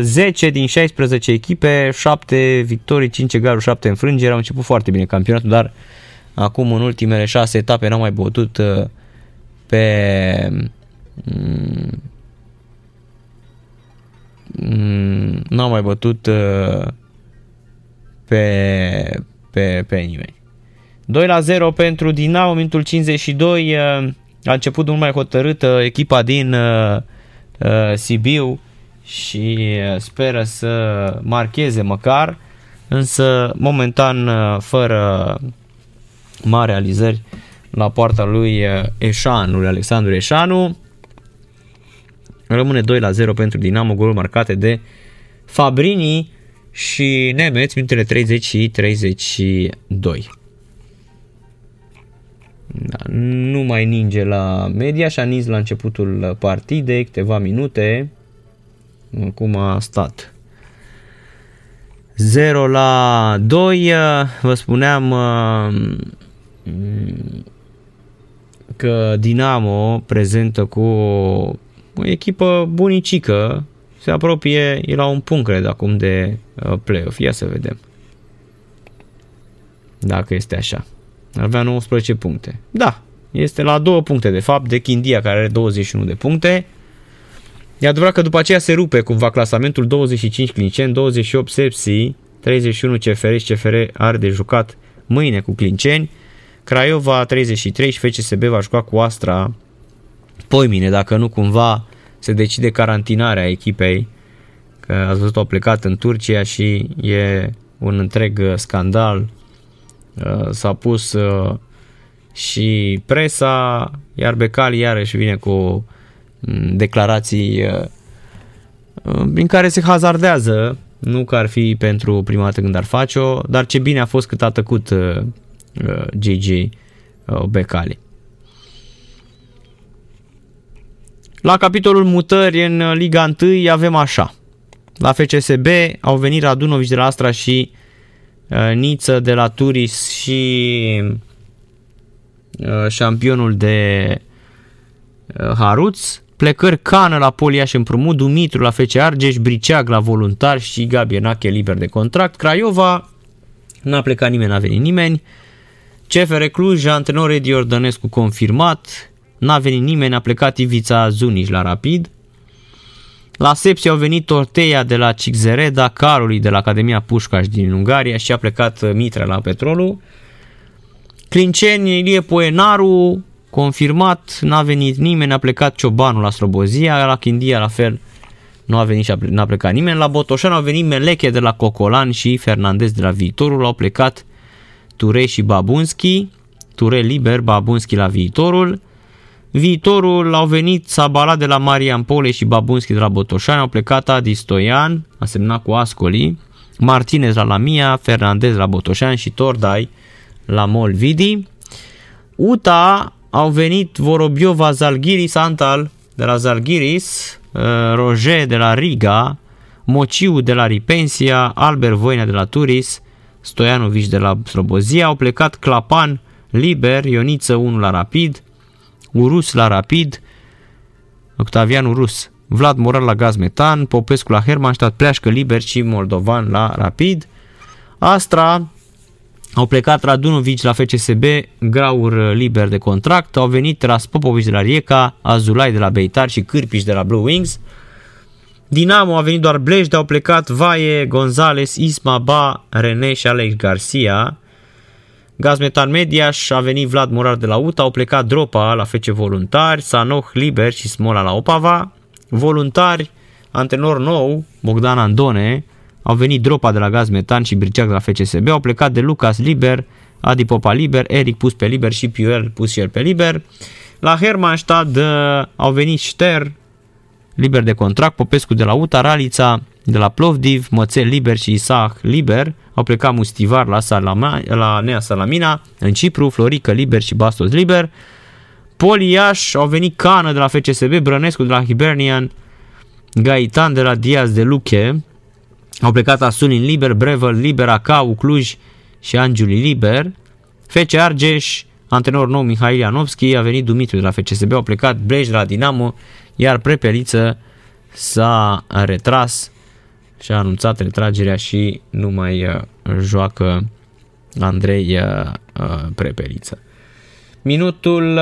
10 uh, din 16 echipe, 7 victorii, 5 egaluri, 7 înfrângeri. Au început foarte bine campionatul, dar acum în ultimele 6 etape n-au mai bătut pe mm, mm, n-au mai bătut uh, pe, pe, pe nimeni. 2 la 0 pentru Dinamo, minutul 52 uh, a început mult mai hotărâtă echipa din uh, Sibiu și speră să marcheze măcar, însă momentan fără mari realizări la poarta lui Eșanu, lui Alexandru Eșanu. Rămâne 2 la 0 pentru Dinamo, golul marcate de Fabrini și Nemeț, minutele 30 și 32. Da, nu mai ninge la media și a nins la începutul partidei, câteva minute. Cum a stat. 0 la 2, vă spuneam că Dinamo prezentă cu o, o echipă bunicică, se apropie, e la un punct, cred, acum de uh, play-off. Ia să vedem. Dacă este așa. Avea 19 puncte. Da, este la două puncte, de fapt, de Chindia, care are 21 de puncte. E adevărat că după aceea se rupe cumva clasamentul 25 Clincen, 28 Sepsi, 31 CFR și CFR are de jucat mâine cu Clinceni. Craiova 33 și FCSB va juca cu Astra poimine, dacă nu cumva se decide carantinarea echipei, că ați văzut, au plecat în Turcia și e un întreg uh, scandal. Uh, s-a pus uh, și presa, iar Becali iarăși vine cu mm, declarații prin care se hazardează, nu că ar fi pentru prima dată când ar face-o, dar ce bine a fost cât a tăcut uh, uh, JJ uh, Becali. La capitolul mutări în Liga 1 avem așa. La FCSB au venit Radunovici de la Astra și uh, Niță de la Turis și uh, șampionul de uh, Haruț. Plecări Cană la Poliaș împrumut, Dumitru la FC Argeș, Briceag la Voluntar și Gabi Enache liber de contract. Craiova n-a plecat nimeni, n-a venit nimeni. CFR Cluj, antrenor Edi Ordănescu confirmat, n-a venit nimeni, a plecat Ivița Zunici la Rapid. La Sepsi au venit Torteia de la Cixereda, Carului de la Academia Pușcaș din Ungaria și a plecat Mitre la Petrolul. Clinceni, Ilie Poenaru, confirmat, n-a venit nimeni, a plecat Ciobanul la Slobozia, la Chindia la fel nu a venit și n-a plecat nimeni. La Botoșan au venit Meleche de la Cocolan și Fernandez de la Viitorul, au plecat Ture și Babunski, Ture liber, Babunski la Viitorul. Viitorul au venit Sabala de la Marian Pole și Babunski de la Botoșani, au plecat Adi Stoian, a semnat cu Ascoli, Martinez la Lamia, Fernandez la Botoșani și Tordai la Molvidi. UTA au venit Vorobiova Zalgiris Antal de la Zalgiris, uh, Roger de la Riga, Mociu de la Ripensia, Albert Voina de la Turis, Stoianovici de la Slobozia, au plecat Clapan, Liber, Ioniță 1 la Rapid, Urus la Rapid, Octavian Urus, Vlad Moral la Gaz Metan, Popescu la Hermannstadt, Pleașcă Liber și Moldovan la Rapid. Astra au plecat Radunovici la FCSB, Graur liber de contract, au venit Raspopovici de la Rieca, Azulai de la Beitar și Cârpiș de la Blue Wings. Dinamo a venit doar Blejde, au plecat Vaie, Gonzales, Isma, Ba, René și Alex Garcia. Gazmetan Mediaș a venit Vlad Morar de la UTA, au plecat Dropa la FC Voluntari, Sanoh Liber și Smola la Opava. Voluntari, antrenor nou, Bogdan Andone, au venit Dropa de la Gaz Metan și Briceac de la FCSB, au plecat de Lucas Liber, Adi Popa Liber, Eric pus pe Liber și Piuel pus și el pe Liber. La Hermannstad uh, au venit Șter, liber de contract, Popescu de la UTA, Ralița de la Plovdiv, Mățel Liber și Isaac Liber, au plecat Mustivar la, Salama, la Nea Salamina, în Cipru, Florică Liber și Bastos Liber. Poliaș au venit Cană de la FCSB, Brănescu de la Hibernian, Gaitan de la Diaz de Luche, au plecat Asulin Liber, Brevel Liber, Acau, Cluj și Angiuli Liber. FC Argeș, antrenor nou Mihail Ianovski, a venit Dumitru de la FCSB, au plecat Brej de la Dinamo, iar Prepeliță s-a retras și a anunțat retragerea și nu mai uh, joacă Andrei uh, uh, Prepeliță. Minutul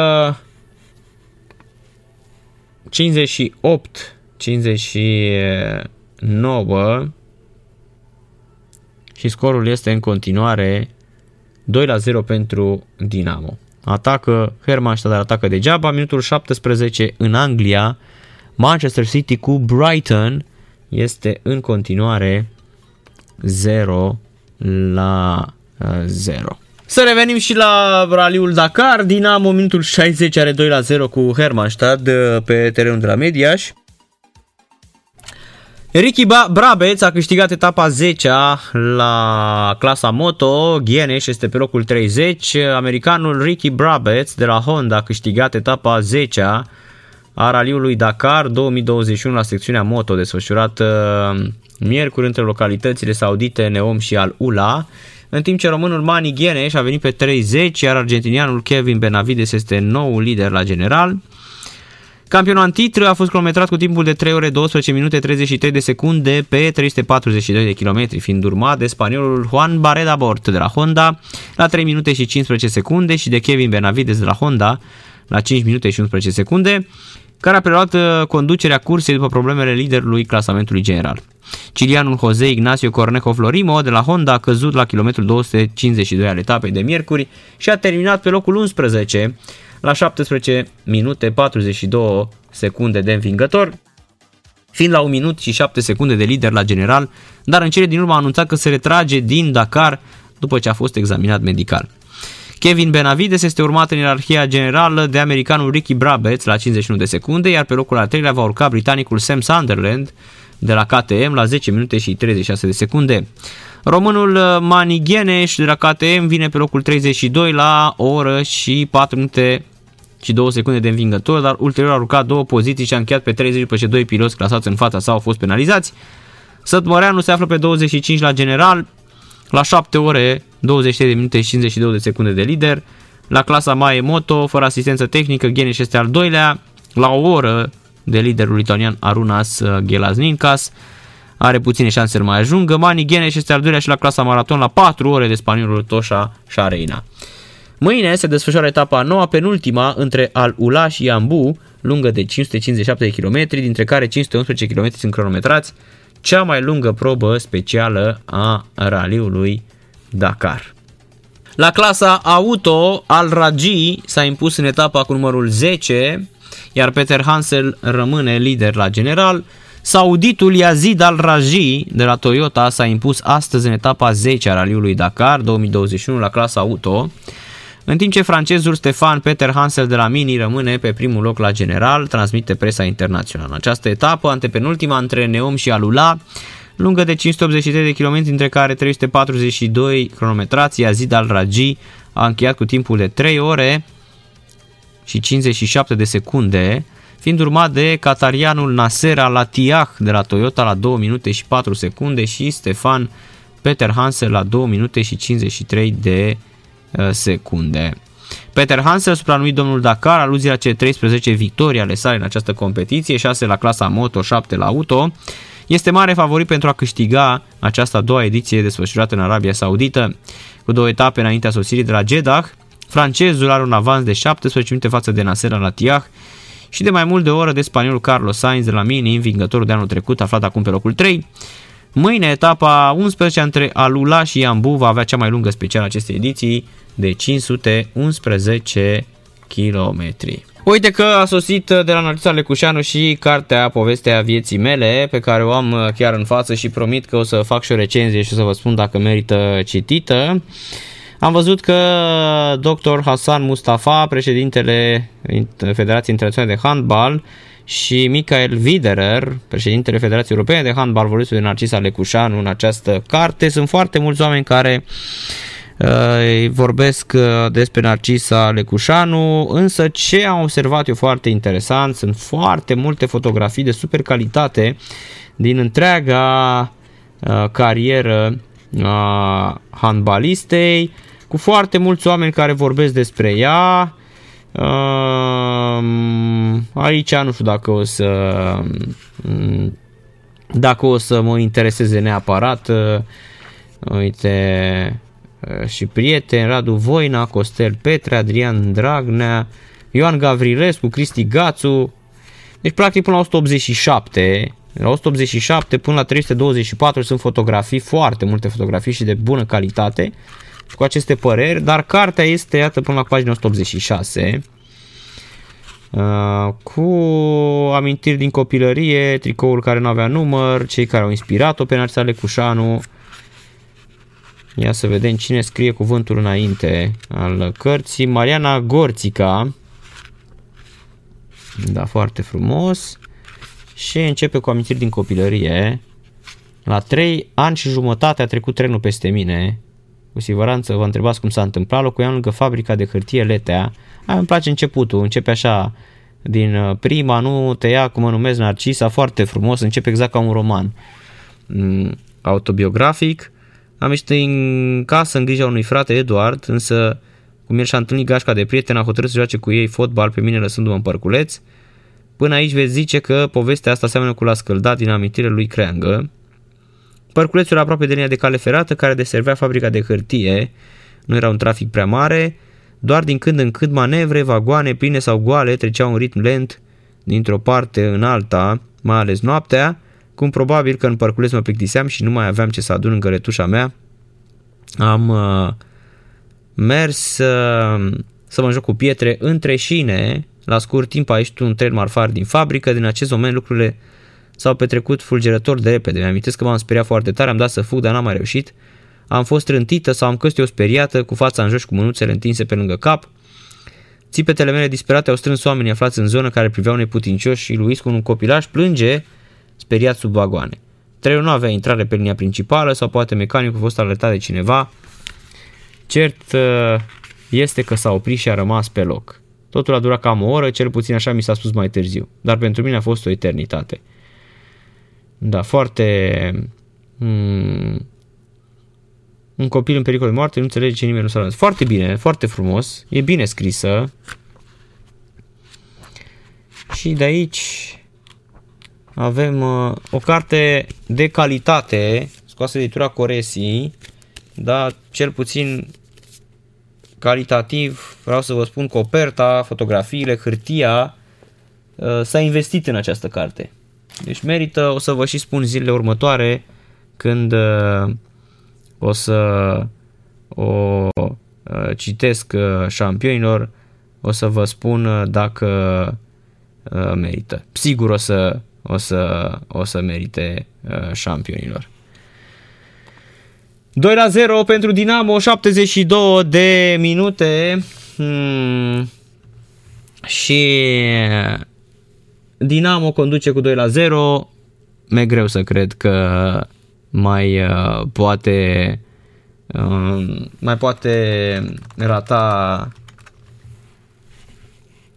58 59 și scorul este în continuare 2 la 0 pentru Dinamo. Atacă Hermannstadt, atacă degeaba. Minutul 17 în Anglia, Manchester City cu Brighton este în continuare 0 la 0. Să revenim și la raliul Dakar. Dinamo minutul 60 are 2 la 0 cu Hermannstadt pe terenul de la Mediaș. Ricky Brabeț a câștigat etapa 10 la clasa moto, Gheneș este pe locul 30, americanul Ricky Brabeț de la Honda a câștigat etapa 10 a raliului Dakar 2021 la secțiunea moto desfășurată uh, miercuri între localitățile saudite Neom și Al Ula, în timp ce românul Mani Gheneș a venit pe 30, iar argentinianul Kevin Benavides este nou lider la general. Campionul titlu a fost cronometrat cu timpul de 3 ore 12 minute 33 de secunde pe 342 de kilometri, fiind urmat de spaniolul Juan Barreda Bort de la Honda la 3 minute și 15 secunde și de Kevin Benavides de la Honda la 5 minute și 11 secunde, care a preluat uh, conducerea cursei după problemele liderului clasamentului general. Cilianul Jose Ignacio Cornejo Florimo de la Honda a căzut la kilometrul 252 al etapei de miercuri și a terminat pe locul 11 la 17 minute 42 secunde de învingător, fiind la 1 minut și 7 secunde de lider la general, dar în cele din urmă a anunțat că se retrage din Dakar după ce a fost examinat medical. Kevin Benavides este urmat în ierarhia generală de americanul Ricky Brabeț la 51 de secunde, iar pe locul al treilea va urca britanicul Sam Sunderland de la KTM la 10 minute și 36 de secunde. Românul uh, Mani Gheneș de la KTM vine pe locul 32 la o oră și 4 minute și 2 secunde de învingător, dar ulterior a urcat două poziții și a încheiat pe 30 după ce doi piloți clasați în fața sa au fost penalizați. Sătmăreanu se află pe 25 la general, la 7 ore 23 de minute și 52 de secunde de lider. La clasa Mae Moto, fără asistență tehnică, Gheneș este al doilea, la o oră de liderul italian Arunas Ghelazninkas. Are puține șanse să mai ajungă. Mani Gheneș este al doilea și la clasa maraton la 4 ore de spaniolul Toșa Șareina. Mâine se desfășoară etapa noua, penultima, între Al-Ula și Iambu, lungă de 557 de km, dintre care 511 km sunt cronometrați, cea mai lungă probă specială a raliului Dakar. La clasa auto, Al Raji s-a impus în etapa cu numărul 10, iar Peter Hansel rămâne lider la general. Sauditul Yazid Al Raji de la Toyota s-a impus astăzi în etapa 10 a raliului Dakar 2021 la clasa auto în timp ce francezul Stefan Peter Hansel de la Mini rămâne pe primul loc la general, transmite presa internațională. În această etapă, antepenultima între Neom și Alula, lungă de 583 de km, dintre care 342 cronometrați, Yazid al Raji a încheiat cu timpul de 3 ore și 57 de secunde, fiind urmat de catarianul Nasser Alatiah de la Toyota la 2 minute și 4 secunde și Stefan Peter Hansel la 2 minute și 53 de secunde Uh, secunde. Peter Hansel, supranumit domnul Dakar, aluzia la cele 13 victorii ale sale în această competiție, 6 la clasa moto, 7 la auto, este mare favorit pentru a câștiga această a doua ediție desfășurată în Arabia Saudită. Cu două etape înaintea sosirii de la Jeddah, francezul are un avans de 17 minute față de Nasser Al-Attiyah și de mai mult de o oră de spaniolul Carlos Sainz de la Mini, învingătorul de anul trecut, aflat acum pe locul 3. Mâine, etapa 11 între Alula și Iambu va avea cea mai lungă specială acestei ediții, de 511 km. Uite că a sosit de la Narcisa Lecușanu și cartea Povestea vieții mele, pe care o am chiar în față și promit că o să fac și o recenzie și o să vă spun dacă merită citită. Am văzut că dr. Hassan Mustafa, președintele Federației Internaționale de Handbal, și Michael Widerer, președintele Federației Europene de Handbal, vorbesc de Narcisa Lecușanu în această carte. Sunt foarte mulți oameni care vorbesc uh, despre Narcisa Lecușanu, însă ce am observat eu foarte interesant, sunt foarte multe fotografii de super calitate din întreaga uh, carieră a handbalistei, cu foarte mulți oameni care vorbesc despre ea. Um, aici nu știu dacă o să um, dacă o să mă intereseze neapărat. Uh, uite, Uh, și prieteni, Radu Voina, Costel Petre, Adrian Dragnea, Ioan Gavrilescu, Cristi Gațu, deci practic până la 187, la 187 până la 324 sunt fotografii, foarte multe fotografii și de bună calitate și cu aceste păreri, dar cartea este, iată, până la pagina 186, uh, cu amintiri din copilărie, tricoul care nu avea număr, cei care au inspirat-o pe Narcisa Lecușanu, Ia să vedem cine scrie cuvântul înainte al cărții. Mariana Gorțica. Da, foarte frumos. Și începe cu amintiri din copilărie. La 3 ani și jumătate a trecut trenul peste mine. Cu siguranță vă întrebați cum s-a întâmplat. Locuiam lângă fabrica de hârtie Letea. Aia îmi place începutul. Începe așa din uh, prima, nu te ia cum mă numesc Narcisa, foarte frumos, începe exact ca un roman mm, autobiografic am ieșit în casă în grija unui frate, Eduard, însă cum el și-a întâlnit gașca de prieten, a hotărât să joace cu ei fotbal pe mine lăsându-mă în părculeț. Până aici veți zice că povestea asta seamănă cu la scăldat din amintire lui Creangă. Părculețul era aproape de linia de cale ferată care deservea fabrica de hârtie. Nu era un trafic prea mare, doar din când în când manevre, vagoane pline sau goale treceau în ritm lent dintr-o parte în alta, mai ales noaptea, cum probabil că în parcules mă plictiseam și nu mai aveam ce să adun în găletușa mea, am uh, mers uh, să mă joc cu pietre între șine. La scurt timp a ieșit un tren marfar din fabrică. Din acest moment lucrurile s-au petrecut fulgerător de repede. Mi-am că m-am speriat foarte tare, am dat să fug, dar n-am mai reușit. Am fost rântită sau am căst eu speriată, cu fața în jos și cu mânuțele întinse pe lângă cap. Țipetele mele disperate au strâns oamenii aflați în zonă care priveau neputincioși și Luis cu un copilaș plânge speriat sub vagoane. Trenul nu avea intrare pe linia principală sau poate mecanicul a fost alertat de cineva. Cert uh, este că s-a oprit și a rămas pe loc. Totul a durat cam o oră, cel puțin așa mi s-a spus mai târziu, dar pentru mine a fost o eternitate. Da, foarte... Hmm, un copil în pericol de moarte, nu înțelege ce nimeni nu s-a Foarte bine, foarte frumos, e bine scrisă. Și de aici avem uh, o carte de calitate, scoasă de editura Coresi, dar cel puțin calitativ, vreau să vă spun, coperta, fotografiile, hârtia, uh, s-a investit în această carte. Deci merită, o să vă și spun zilele următoare, când uh, o să o uh, citesc uh, șampionilor, o să vă spun uh, dacă merită. Sigur o să, o să, o să merite șampionilor. 2 la 0 pentru Dinamo, 72 de minute. Hmm. Și Dinamo conduce cu 2 la 0. Mi-e greu să cred că mai uh, poate uh, mai poate rata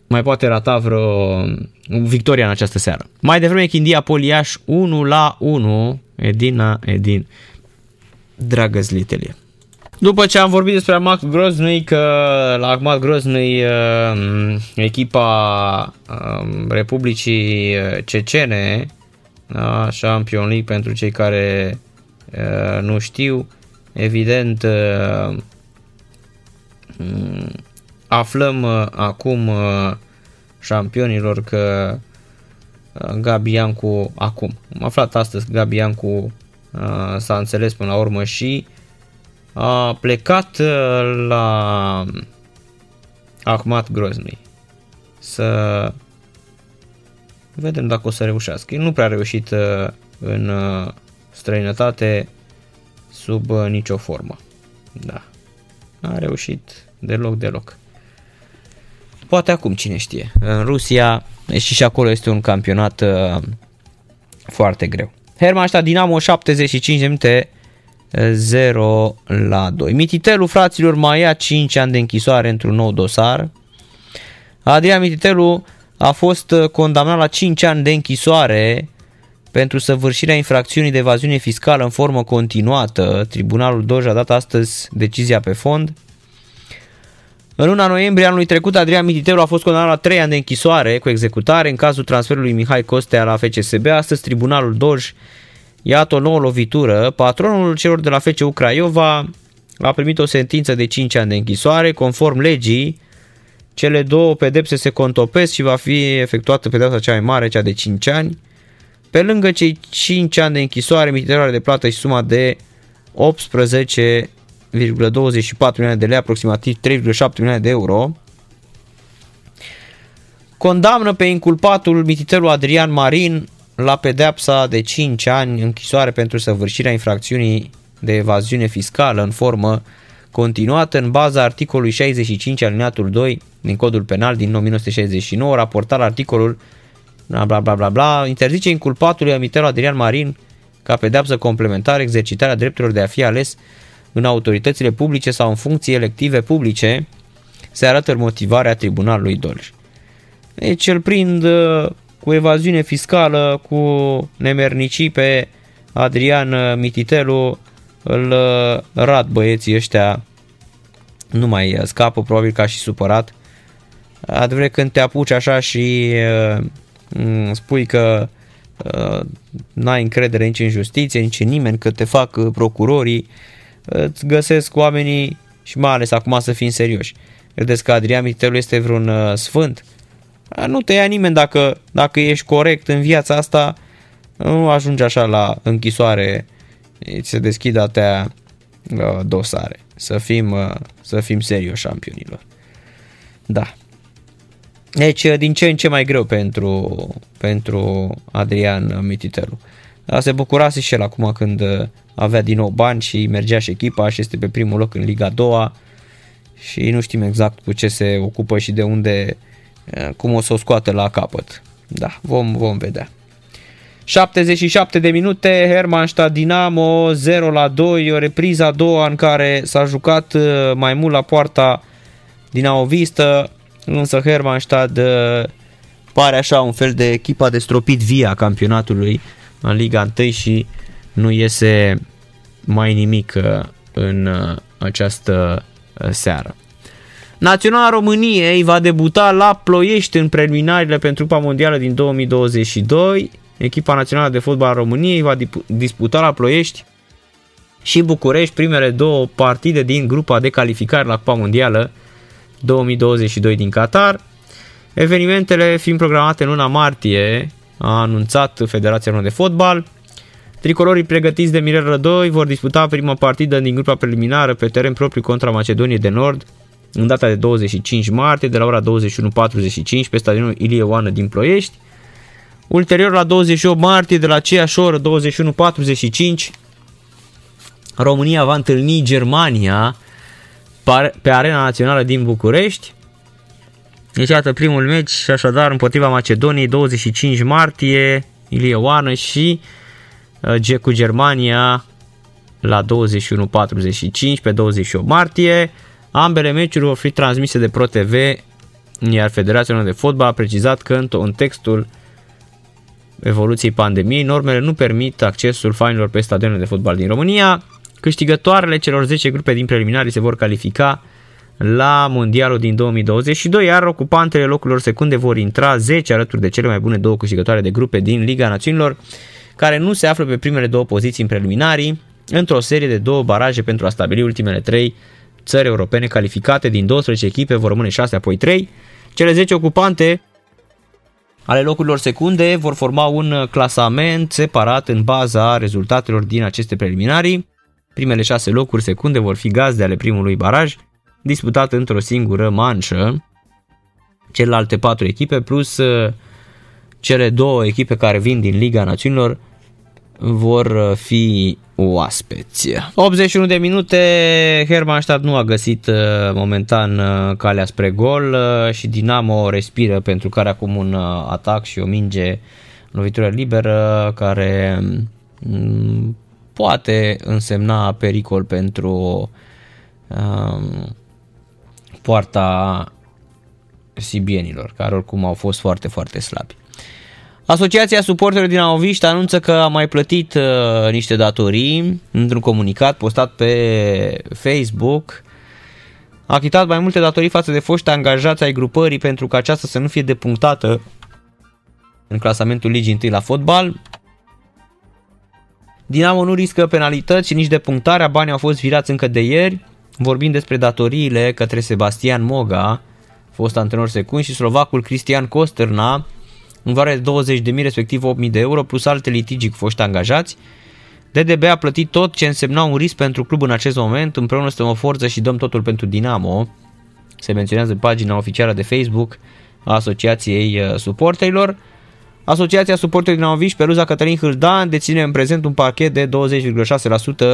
mai poate rata vreo victoria în această seară. Mai devreme Chindia Poliaș 1 la 1, Edina Edin. Dragă zlitelie. După ce am vorbit despre Ahmad Groznui, că la Ahmad Groznui uh, echipa um, Republicii Cecene, da, Champion League pentru cei care Uh, nu știu. Evident, uh, mm, aflăm uh, acum șampionilor că Gabi Iancu, acum, am aflat astăzi, Gabi Iancu s-a înțeles până la urmă și a plecat la Ahmat Groznui să vedem dacă o să reușească. El nu prea a reușit în străinătate sub uh, nicio formă. Da. A reușit deloc, deloc. Poate acum, cine știe. În Rusia, și și acolo este un campionat uh, foarte greu. Hermannstadt Dinamo 75 de minute 0 la 2. Mititelu, fraților, mai ia 5 ani de închisoare într-un nou dosar. Adrian Mititelu a fost uh, condamnat la 5 ani de închisoare pentru săvârșirea infracțiunii de evaziune fiscală în formă continuată. Tribunalul Doj a dat astăzi decizia pe fond. În luna noiembrie anului trecut, Adrian Mititelu a fost condamnat la 3 ani de închisoare cu executare în cazul transferului Mihai Costea la FCSB. Astăzi, Tribunalul Doj iată o nouă lovitură. Patronul celor de la FCU Craiova a primit o sentință de 5 ani de închisoare. Conform legii, cele două pedepse se contopesc și va fi efectuată pedeapsa cea mai mare, cea de 5 ani. Pe lângă cei 5 ani de închisoare, mititerare de plată și suma de 18,24 milioane de lei, aproximativ 3,7 milioane de euro, condamnă pe inculpatul mititerul Adrian Marin la pedeapsa de 5 ani închisoare pentru săvârșirea infracțiunii de evaziune fiscală în formă continuată în baza articolului 65 alineatul 2 din codul penal din 1969, raportat la articolul bla bla bla bla bla, interzice inculpatului amitelul Adrian Marin ca pedeapsă complementară exercitarea drepturilor de a fi ales în autoritățile publice sau în funcții elective publice, se arată motivarea tribunalului Dolj. Deci îl prind uh, cu evaziune fiscală, cu nemernicii pe Adrian uh, Mititelu, îl uh, rat băieții ăștia, nu mai scapă probabil ca și supărat. Adevărat când te apuci așa și Mm, spui că uh, n-ai încredere nici în justiție, nici în nimeni, că te fac uh, procurorii, îți găsesc oamenii și mai ales acum să fim serioși. Credeți că Adrian Mitelu este vreun uh, sfânt? Nu te ia nimeni dacă, dacă ești corect în viața asta, nu ajungi așa la închisoare, îți se deschid atâtea dosare. Să fim, să fim serioși șampionilor. Da. Deci, din ce în ce mai greu pentru, pentru Adrian Mititelu. Dar se bucurase și el acum când avea din nou bani și mergea și echipa și este pe primul loc în Liga 2 și nu știm exact cu ce se ocupă și de unde, cum o să o scoată la capăt. Da, vom, vom vedea. 77 de minute, Hermannstadt Dinamo 0 la 2, o repriză a doua în care s-a jucat uh, mai mult la poarta Dinamovistă, însă Hermannstadt uh, pare așa un fel de echipa de stropit via campionatului în Liga 1 și nu iese mai nimic uh, în această seară. Naționala României va debuta la Ploiești în preliminariile pentru Cupa Mondială din 2022 Echipa națională de fotbal a României va disputa la Ploiești și București primele două partide din grupa de calificare la Cupa Mondială 2022 din Qatar. Evenimentele fiind programate în luna martie, a anunțat Federația Română de Fotbal. Tricolorii pregătiți de Mirel Rădoi vor disputa prima partidă din grupa preliminară pe teren propriu contra Macedoniei de Nord în data de 25 martie de la ora 21.45 pe stadionul Ilie Oană din Ploiești. Ulterior, la 28 martie, de la aceeași oră, 21.45, România va întâlni Germania pe arena națională din București. Deci, iată, primul meci, și așadar, împotriva Macedoniei, 25 martie, Ilie Oană și uh, cu Germania la 21.45 pe 28 martie. Ambele meciuri vor fi transmise de ProTV, iar Federația de Fotbal a precizat că în textul evoluției pandemiei, normele nu permit accesul fainilor pe stadionele de fotbal din România. Câștigătoarele celor 10 grupe din preliminarii se vor califica la Mondialul din 2022, iar ocupantele locurilor secunde vor intra 10 alături de cele mai bune două câștigătoare de grupe din Liga Națiunilor, care nu se află pe primele două poziții în preliminarii, într-o serie de două baraje pentru a stabili ultimele trei țări europene calificate din 12 echipe, vor rămâne 6, apoi 3. Cele 10 ocupante ale locurilor secunde vor forma un clasament separat în baza rezultatelor din aceste preliminarii. Primele șase locuri secunde vor fi gazde ale primului baraj, disputat într-o singură manșă. Celelalte patru echipe plus uh, cele două echipe care vin din Liga Națiunilor vor uh, fi oaspeți. 81 de minute, Hermannstadt nu a găsit uh, momentan uh, calea spre gol și Dinamo respiră pentru care acum un atac și o minge lovitură liberă care mm, poate însemna pericol pentru um, poarta sibienilor, care oricum au fost foarte, foarte slabi. Asociația suporterilor din Aoviști anunță că a mai plătit uh, niște datorii într-un comunicat postat pe Facebook. A achitat mai multe datorii față de foști angajați ai grupării pentru că aceasta să nu fie depunctată în clasamentul ligii întâi la fotbal. Dinamo nu riscă penalități și nici depunctarea, banii au fost virați încă de ieri. Vorbim despre datoriile către Sebastian Moga, fost antrenor secund, și slovacul Cristian Costărna, în valoare de 20.000, respectiv 8.000 de euro, plus alte litigii cu foști angajați. DDB a plătit tot ce însemna un risc pentru club în acest moment, împreună suntem o forță și dăm totul pentru Dinamo. Se menționează în pagina oficială de Facebook a Asociației uh, Suporterilor. Asociația Suporterilor Dinamoviș, Peruza Cătălin Hâldan, deține în prezent un pachet de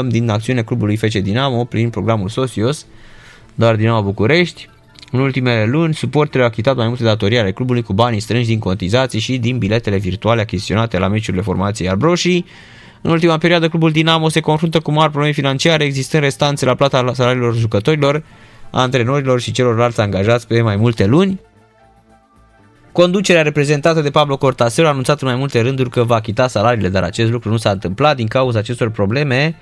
20,6% din acțiune clubului FC Dinamo prin programul Socios, doar Dinamo București. În ultimele luni, suporterii au achitat mai multe datorii ale clubului cu banii strânși din cotizații și din biletele virtuale achiziționate la meciurile formației albroșii. În ultima perioadă, clubul Dinamo se confruntă cu mari probleme financiare, existând restanțe la plata salariilor jucătorilor, antrenorilor și celorlalți angajați pe mai multe luni. Conducerea reprezentată de Pablo Cortasero a anunțat în mai multe rânduri că va achita salariile, dar acest lucru nu s-a întâmplat din cauza acestor probleme.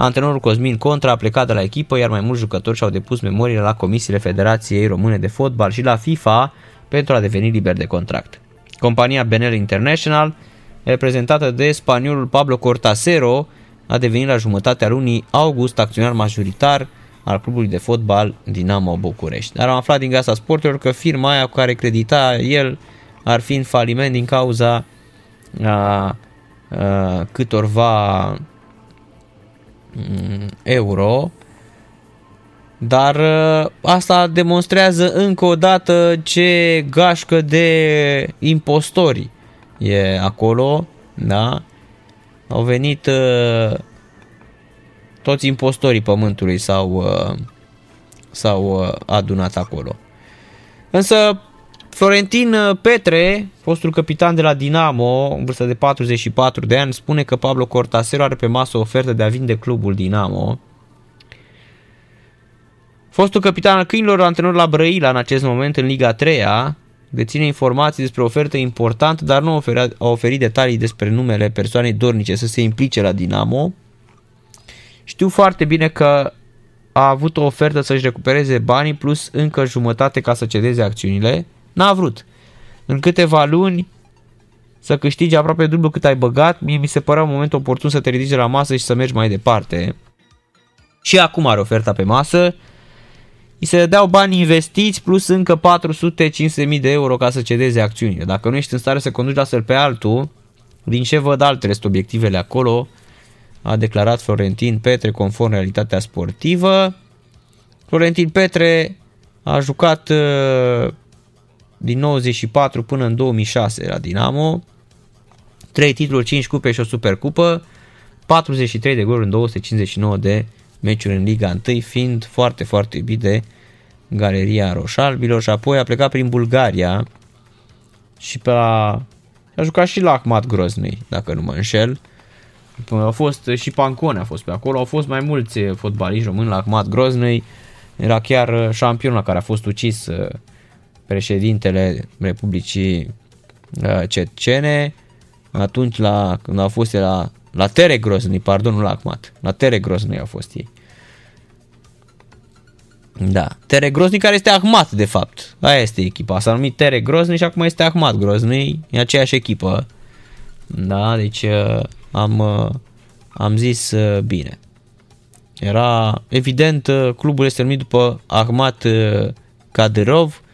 Antrenorul Cosmin Contra a plecat de la echipă, iar mai mulți jucători și-au depus memoriile la comisiile Federației Române de Fotbal și la FIFA pentru a deveni liber de contract. Compania Benel International, reprezentată de spaniolul Pablo Cortasero, a devenit la jumătatea lunii august acționar majoritar al clubului de fotbal Dinamo București. Dar am aflat din Gasa Sportelor că firma aia cu care credita el ar fi în faliment din cauza a, a, câtorva Mm, euro, dar uh, asta demonstrează încă o dată ce gașcă de impostori e acolo, da? Au venit uh, toți impostorii pământului s-au, uh, s-au adunat acolo. Însă Florentin Petre, fostul capitan de la Dinamo, în vârstă de 44 de ani, spune că Pablo Cortasero are pe masă o ofertă de a vinde clubul Dinamo. Fostul capitan al câinilor, antrenor la Brăila în acest moment în Liga 3 deține informații despre o ofertă importantă, dar nu a oferit detalii despre numele persoanei dornice să se implice la Dinamo. Știu foarte bine că a avut o ofertă să-și recupereze banii plus încă jumătate ca să cedeze acțiunile. N-a vrut. În câteva luni să câștigi aproape dublu cât ai băgat, mie mi se părea un moment oportun să te ridici la masă și să mergi mai departe. Și acum are oferta pe masă. Îi se dădeau bani investiți plus încă 400-500 de euro ca să cedeze acțiunile. Dacă nu ești în stare să conduci la pe altul, din ce văd altele sunt obiectivele acolo, a declarat Florentin Petre conform realitatea sportivă. Florentin Petre a jucat uh, din 94 până în 2006 la Dinamo, 3 titluri, 5 cupe și o supercupă, 43 de goluri în 259 de meciuri în Liga 1, fiind foarte, foarte iubit de Galeria Roșalbilor. Și apoi a plecat prin Bulgaria și pe la... a jucat și la Ahmad Groznei, dacă nu mă înșel. A fost și Pancone a fost pe acolo, au fost mai mulți fotbaliști români la Ahmad Groznei, era chiar șampion la care a fost ucis uh, președintele Republicii uh, Cecene, atunci la, când a fost la, la Tere Groznei, pardon, nu la Ahmad, la Tere Groznei au fost ei. Da. Tere Grozny care este Ahmat, de fapt. Aia este echipa. S-a numit Tere Grozny și acum este Ahmat Grozny. E aceeași echipă. Da, deci uh, am, uh, am zis uh, bine. Era, evident, clubul este numit după Ahmat Kadyrov, um,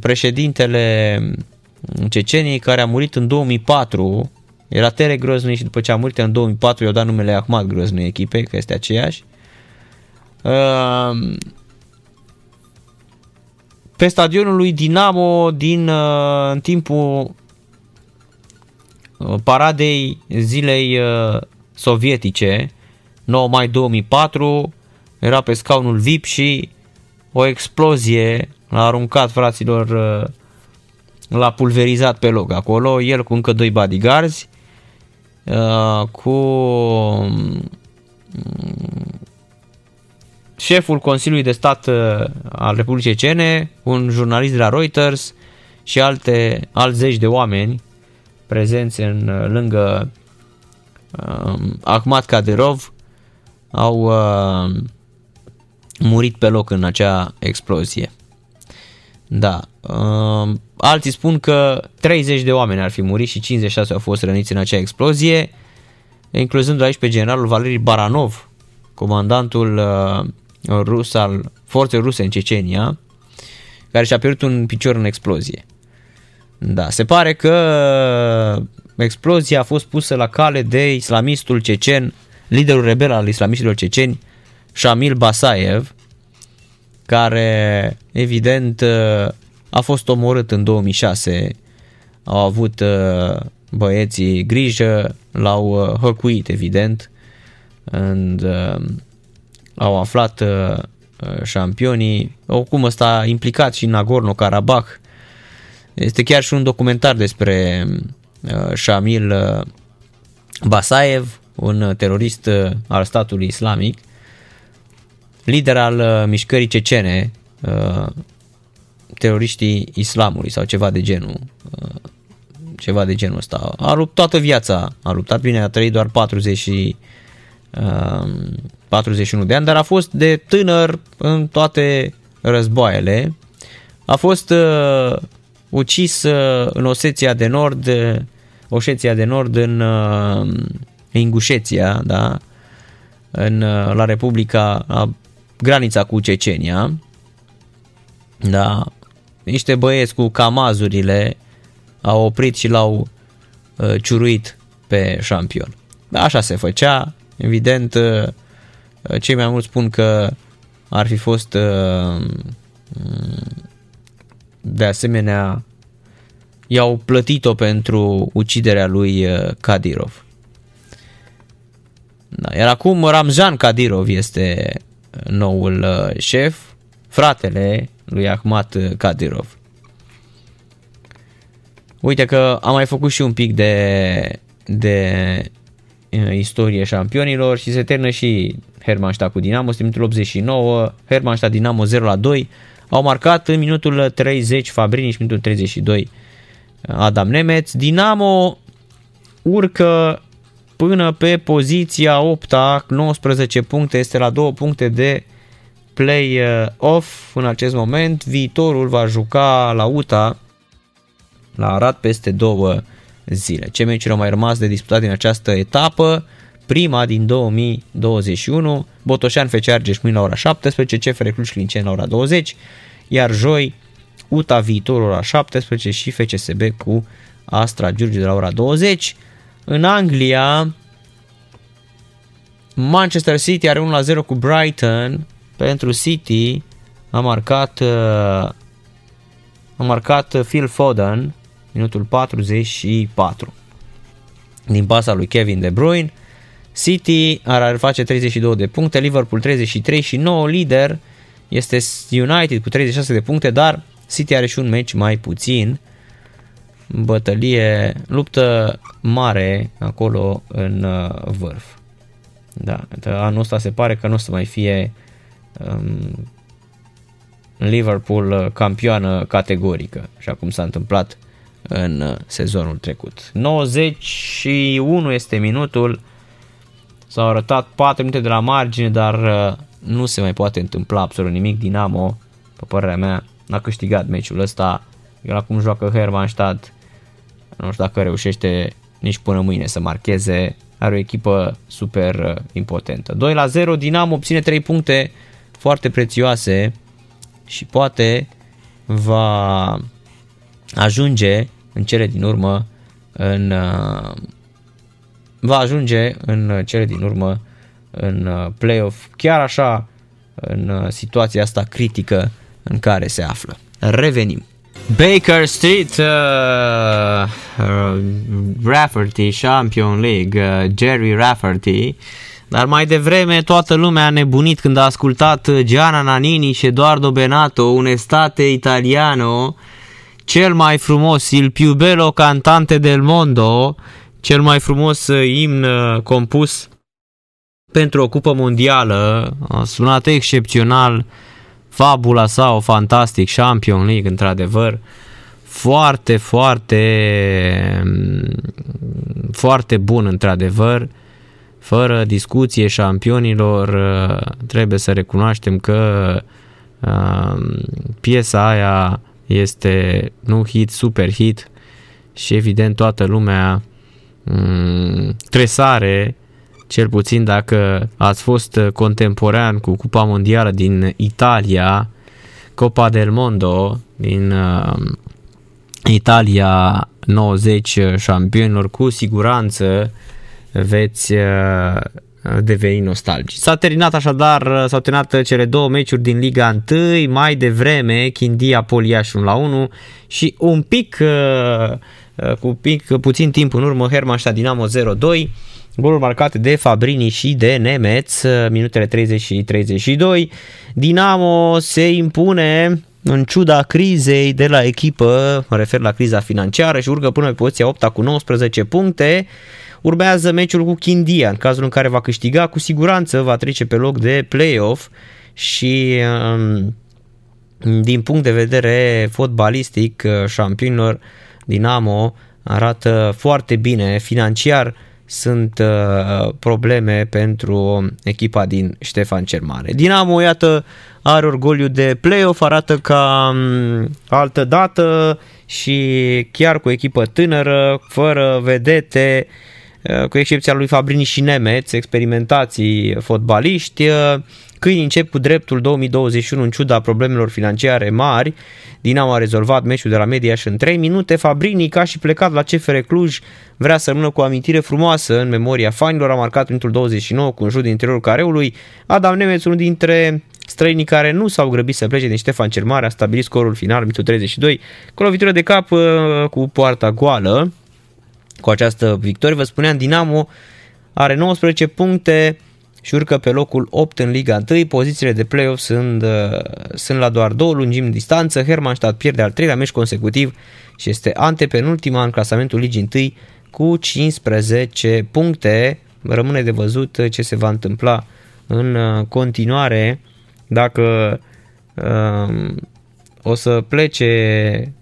președintele Ceceniei, care a murit în 2004. Era Tere Grozny și după ce a murit în 2004 i-au dat numele Ahmat Grozny echipei, că este aceeași. Ehm, pe stadionul lui Dinamo din uh, în timpul uh, paradei zilei uh, sovietice 9 mai 2004 era pe scaunul VIP și o explozie l-a aruncat fraților l-a pulverizat pe loc acolo, el cu încă doi bodyguards cu șeful Consiliului de Stat uh, al Republicii Cene, un jurnalist de la Reuters și alte, alți zeci de oameni prezenți în, uh, lângă um, Ahmad Kadyrov au uh, murit pe loc în acea explozie. Da. Uh, alții spun că 30 de oameni ar fi murit și 56 au fost răniți în acea explozie, incluzând aici pe generalul Valeri Baranov, comandantul uh, rus al forței ruse în Cecenia, care și-a pierdut un picior în explozie. Da, se pare că explozia a fost pusă la cale de islamistul cecen, liderul rebel al islamiștilor ceceni, Shamil Basayev, care evident a fost omorât în 2006. Au avut băieții grijă, l-au hăcuit evident and, au aflat uh, uh, șampionii, oricum ăsta implicat și în Nagorno-Karabakh. Este chiar și un documentar despre uh, Shamil uh, Basaev, un terorist uh, al statului islamic, lider al uh, mișcării cecene, uh, teroriștii islamului sau ceva de genul. Uh, ceva de genul ăsta. A luptat toată viața, a luptat bine, a trăit doar 40 și, uh, 41 de ani, dar a fost de tânăr în toate războaiele. A fost uh, ucis uh, în Oseția de Nord, uh, Oseția de Nord în uh, Ingușeția, da? în, uh, la Republica, la granița cu Cecenia. Da? Niște băieți cu camazurile au oprit și l-au uh, ciuruit pe șampion. Da, așa se făcea, evident uh, Uh, cei mai mulți spun că ar fi fost uh, de asemenea i-au plătit-o pentru uciderea lui uh, Kadirov. Da, iar acum Ramzan Kadirov este noul șef, fratele lui Ahmad Kadirov. Uite că am mai făcut și un pic de, de uh, istorie șampionilor și se termină și Hermannstadt cu Dinamo, este minutul 89, Hermannstadt Dinamo 0 la 2, au marcat în minutul 30 Fabrini și minutul 32 Adam Nemetz. Dinamo urcă până pe poziția 8 19 puncte, este la 2 puncte de play-off în acest moment. Viitorul va juca la UTA la Arad peste două zile. Ce meciuri au mai rămas de disputat din această etapă? Prima din 2021, Botoșan FC Argeș mâine la ora 17, CFR Cluj Clincen la ora 20, iar joi UTA Viitorul la ora 17 și FCSB cu Astra Giurgiu de la ora 20. În Anglia, Manchester City are 1-0 cu Brighton. Pentru City a marcat, uh, a marcat Phil Foden, minutul 44. Din pasa lui Kevin De Bruyne. City ar face 32 de puncte, Liverpool 33 și 9 lider este United cu 36 de puncte, dar City are și un meci mai puțin. Bătălie, luptă mare acolo în uh, vârf. Da, anul ăsta se pare că nu o să mai fie um, Liverpool campioană categorică, așa cum s-a întâmplat în uh, sezonul trecut. 91 este minutul, s-au arătat 4 minute de la margine, dar uh, nu se mai poate întâmpla absolut nimic. Dinamo, pe părerea mea, n-a câștigat meciul ăsta. El acum joacă Hermannstadt, nu știu dacă reușește nici până mâine să marcheze. Are o echipă super uh, impotentă. 2 la 0, Dinamo obține 3 puncte foarte prețioase și poate va ajunge în cele din urmă în uh, va ajunge în cele din urmă în uh, playoff, chiar așa în situația asta critică în care se află. Revenim. Baker Street, uh, uh, Rafferty, Champion League, uh, Jerry Rafferty, dar mai devreme toată lumea a nebunit când a ascultat Gianna Nannini și Eduardo Benato, un estate italiano, cel mai frumos, il più bello cantante del mondo, cel mai frumos imn uh, compus pentru o cupă mondială, a sunat excepțional, fabula sau fantastic, Champion League, într-adevăr, foarte, foarte, foarte bun, într-adevăr, fără discuție șampionilor, trebuie să recunoaștem că uh, piesa aia este nu hit, super hit și evident toată lumea um, tresare cel puțin dacă ați fost contemporan cu Cupa Mondială din Italia, Copa del Mondo din uh, Italia 90 șampionilor, cu siguranță veți uh, deveni nostalgici. S-a terminat așadar, s-au terminat cele două meciuri din Liga 1, mai devreme Chindia Poliaș 1 la 1 și un pic, uh, uh, cu pic, puțin timp în urmă Hermannstadt Dinamo 0-2 Goluri marcate de Fabrini și de Nemeț, minutele 30 și 32. Dinamo se impune în ciuda crizei de la echipă, mă refer la criza financiară și urcă până pe poziția 8 cu 19 puncte. Urmează meciul cu Chindia, în cazul în care va câștiga, cu siguranță va trece pe loc de play-off și um, din punct de vedere fotbalistic, șampionilor Dinamo arată foarte bine financiar, sunt uh, probleme pentru echipa din Ștefan cel Mare. Dinamo, iată, are orgoliu de play-off, arată ca um, altă dată și chiar cu echipă tânără, fără vedete, uh, cu excepția lui Fabrini și Nemeț, experimentații fotbaliști, uh, Câinii încep cu dreptul 2021 în ciuda problemelor financiare mari. Dinamo a rezolvat meciul de la mediaș și în 3 minute. Fabrini, ca și plecat la CFR Cluj, vrea să rămână cu o amintire frumoasă în memoria fanilor. A marcat minutul 29 cu un jur din interiorul careului. Adam Nemeț, unul dintre străinii care nu s-au grăbit să plece din Ștefan cel Mare, a stabilit scorul final, minutul 32, cu o lovitură de cap uh, cu poarta goală. Cu această victorie, vă spuneam, Dinamo are 19 puncte, și urcă pe locul 8 în Liga 1. Pozițiile de play-off sunt, uh, sunt la doar două lungimi distanță. Hermannstadt pierde al treilea meci consecutiv și este antepenultima în clasamentul Ligii 1 cu 15 puncte. Rămâne de văzut ce se va întâmpla în uh, continuare dacă uh, o să plece uh,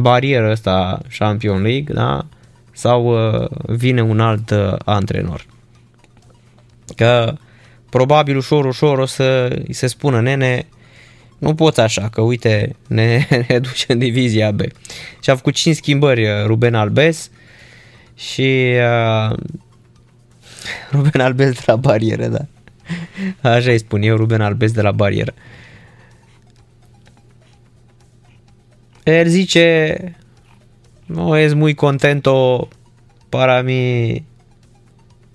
barieră asta Champion League, da? Sau uh, vine un alt uh, antrenor. Că probabil ușor, ușor o să îi se spună, nene, nu poți așa, că uite, ne, ne duce în divizia B. Și a făcut 5 schimbări uh, Ruben Albes și uh, Ruben Albes de la barieră, da. Așa îi spun eu, Ruben Albes de la barieră. El zice, no es muy contento para mi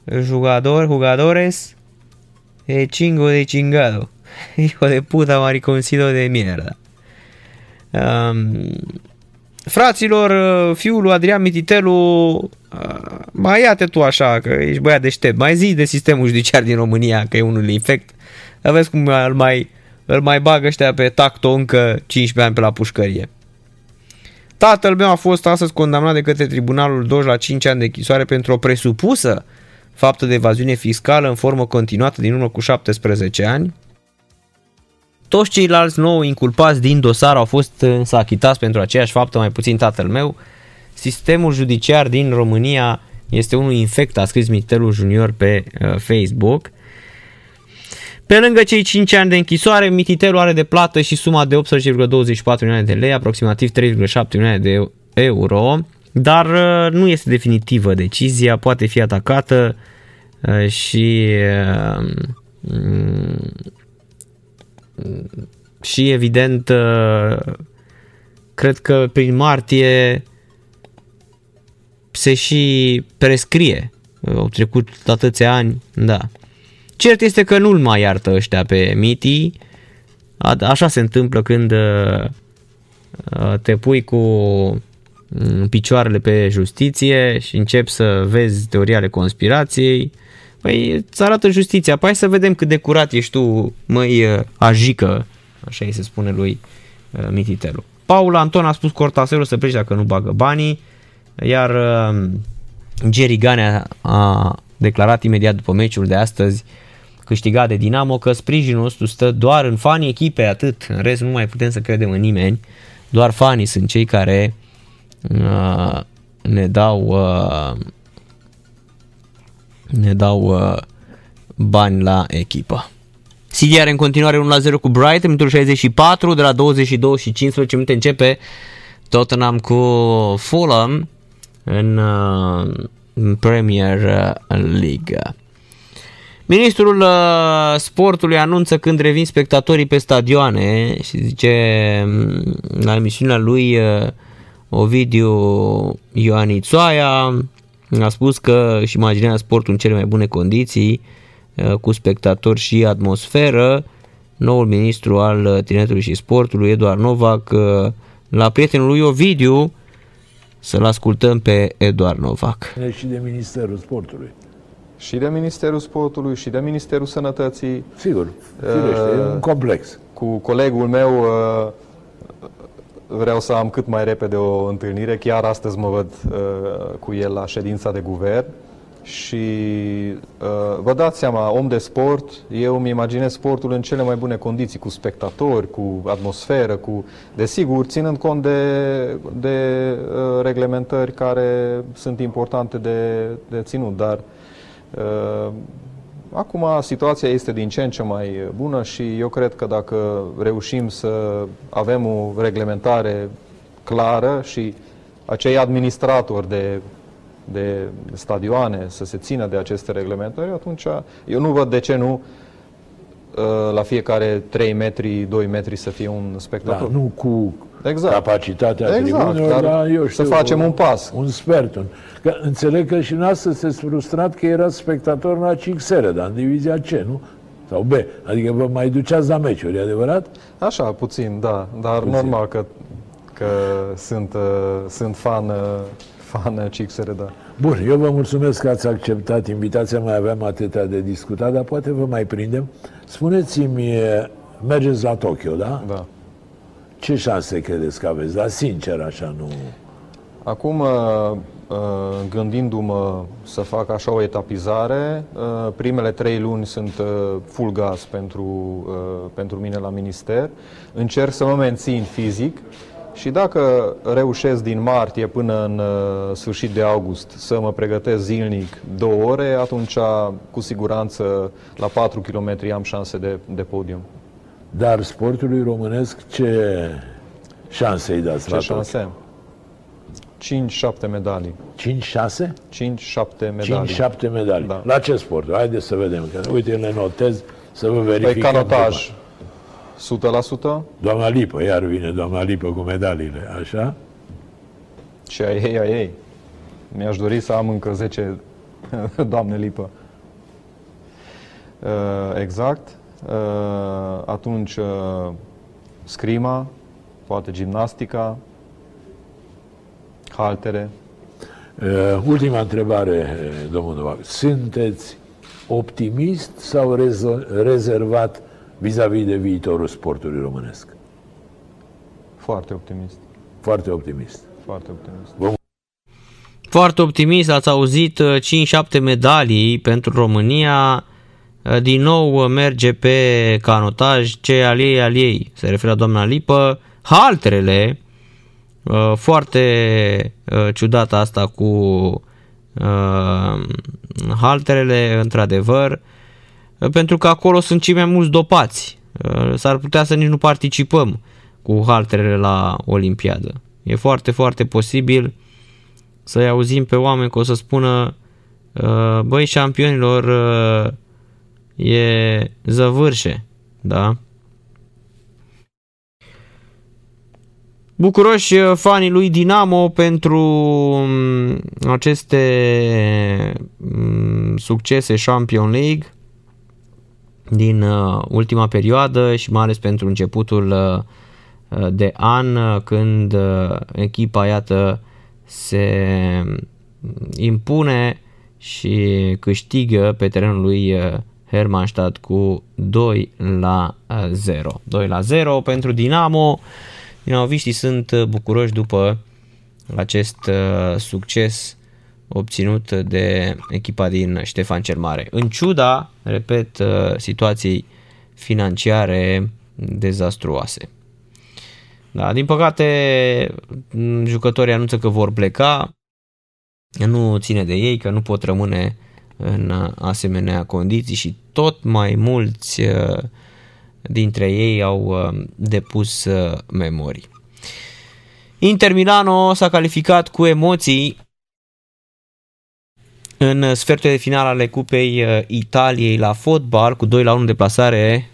jugador, jugadores, e chingo de chingado. Hijo de puta mariconcido de mierda. Um, fraților, fiul lui Adrian Mititelu, uh, mai ia-te tu așa, că ești băiat deștept, mai zi de sistemul judiciar din România, că e unul infect. Vezi cum îl mai, îl mai bagă ăștia pe tacto încă 15 ani pe la pușcărie. Tatăl meu a fost astăzi condamnat de către Tribunalul Doj la 5 ani de chisoare pentru o presupusă faptă de evaziune fiscală în formă continuată din urmă cu 17 ani. Toți ceilalți nou inculpați din dosar au fost însă achitați pentru aceeași faptă, mai puțin tatăl meu. Sistemul judiciar din România este unul infect, a scris Mitelul Junior pe uh, Facebook. Pe lângă cei 5 ani de închisoare, Mititelu are de plată și suma de 18,24 milioane de lei, aproximativ 3,7 milioane de euro, dar uh, nu este definitivă decizia, poate fi atacată uh, și uh, și evident cred că prin martie se și prescrie. Au trecut atâția ani, da. Cert este că nu-l mai iartă ăștia pe Miti. Așa se întâmplă când uh, uh, te pui cu mm, picioarele pe justiție și începi să vezi teoria ale conspirației. Păi îți arată justiția. Păi să vedem cât de curat ești tu, măi, uh, ajică, așa îi se spune lui Mititelu. Paul Anton a spus Cortaselul să plece dacă nu bagă banii, iar Jerry Ganea a declarat imediat după meciul de astăzi câștigat de Dinamo că sprijinul nostru stă doar în fanii echipei, atât, în rest nu mai putem să credem în nimeni, doar fanii sunt cei care uh, ne dau uh, ne dau uh, bani la echipă. City are în continuare 1-0 cu Brighton, minutul 64, de la 22 și 15 minute începe Tottenham cu Fulham în uh, Premier League. Ministrul uh, sportului anunță când revin spectatorii pe stadioane și zice mm, la emisiunea lui uh, Ovidiu Ioanițoaia a spus că își imaginează sportul în cele mai bune condiții uh, cu spectatori și atmosferă. Noul ministru al tineretului și sportului, Eduard Novac, la prietenul lui Ovidiu, să-l ascultăm pe Eduard Novac. Și de Ministerul Sportului. Și de Ministerul Sportului, și de Ministerul Sănătății. Sigur, firește, uh, e un complex. Cu colegul meu uh, vreau să am cât mai repede o întâlnire. Chiar astăzi mă văd uh, cu el la ședința de guvern și uh, vă dați seama, om de sport, eu îmi imaginez sportul în cele mai bune condiții, cu spectatori, cu atmosferă, cu, desigur, ținând cont de, de uh, reglementări care sunt importante de, de ținut, dar uh, acum situația este din ce în ce mai bună și eu cred că dacă reușim să avem o reglementare clară și acei administratori de de stadioane să se țină de aceste reglementări, atunci eu nu văd de ce nu uh, la fiecare 3 metri, 2 metri să fie un spectator. Da, nu cu exact. capacitatea exact, tribunilor, dar eu știu, să facem un pas. Un sfert. Că înțeleg că și noastră sunteți frustrat că era spectator la 5 dar în divizia C, nu? Sau B. Adică vă mai duceați la meciuri, e adevărat? Așa, puțin, da. Dar puțin. normal că, că sunt, uh, sunt fan uh, fan CXR, da. Bun, eu vă mulțumesc că ați acceptat invitația, mai aveam atâtea de discutat, dar poate vă mai prindem. Spuneți-mi, mergeți la Tokyo, da? Da. Ce șanse credeți că aveți? Dar sincer, așa, nu... Acum, uh, uh, gândindu-mă să fac așa o etapizare, uh, primele trei luni sunt full gas pentru, pentru mine la minister. Încerc să mă mențin fizic și dacă reușesc din martie până în sfârșit de august să mă pregătesc zilnic două ore, atunci cu siguranță la 4 km am șanse de, de podium. Dar sportului românesc ce șanse îi dați ce la șanse? Tot? 5-7 medalii. 5-6? 5-7 medalii. 5-7 medalii. Da. La ce sport? Haideți să vedem. Că, uite, le notez să vă verificăm. Pe canotaj. 100%. Doamna Lipă, iar vine doamna Lipă cu medaliile, așa? Și a ei, a ei. Mi-aș dori să am încă 10 doamne Lipă. Uh, exact. Uh, atunci, uh, scrima, poate gimnastica, haltere. Uh, ultima întrebare, domnul Novac. Sunteți optimist sau rezervat vis-a-vis de viitorul sportului românesc? Foarte optimist. Foarte optimist. Foarte optimist. Vă foarte optimist, ați auzit 5-7 medalii pentru România. Din nou merge pe canotaj ce al ei, al ei. Se referă la doamna Lipă. Halterele, Uh, foarte uh, ciudată asta cu uh, halterele, într-adevăr, pentru că acolo sunt cei mai mulți dopați. S-ar putea să nici nu participăm cu halterele la Olimpiadă. E foarte, foarte posibil să-i auzim pe oameni că o să spună băi șampionilor e zăvârșe, da? Bucuroși uh, fanii lui Dinamo pentru um, aceste um, succese Champion League din uh, ultima perioadă și mai ales pentru începutul uh, de an când echipa iată se impune și câștigă pe terenul lui Hermannstadt cu 2 la 0. 2 la 0 pentru Dinamo. Dinamoviștii sunt uh, bucuroși după acest uh, succes obținut de echipa din Ștefan cel Mare. În ciuda, repet, uh, situației financiare dezastruoase. Da, din păcate, jucătorii anunță că vor pleca, nu ține de ei, că nu pot rămâne în asemenea condiții și tot mai mulți dintre ei au uh, depus uh, memorii. Inter Milano s-a calificat cu emoții în sfertul de final ale Cupei uh, Italiei la fotbal cu 2 la 1 deplasare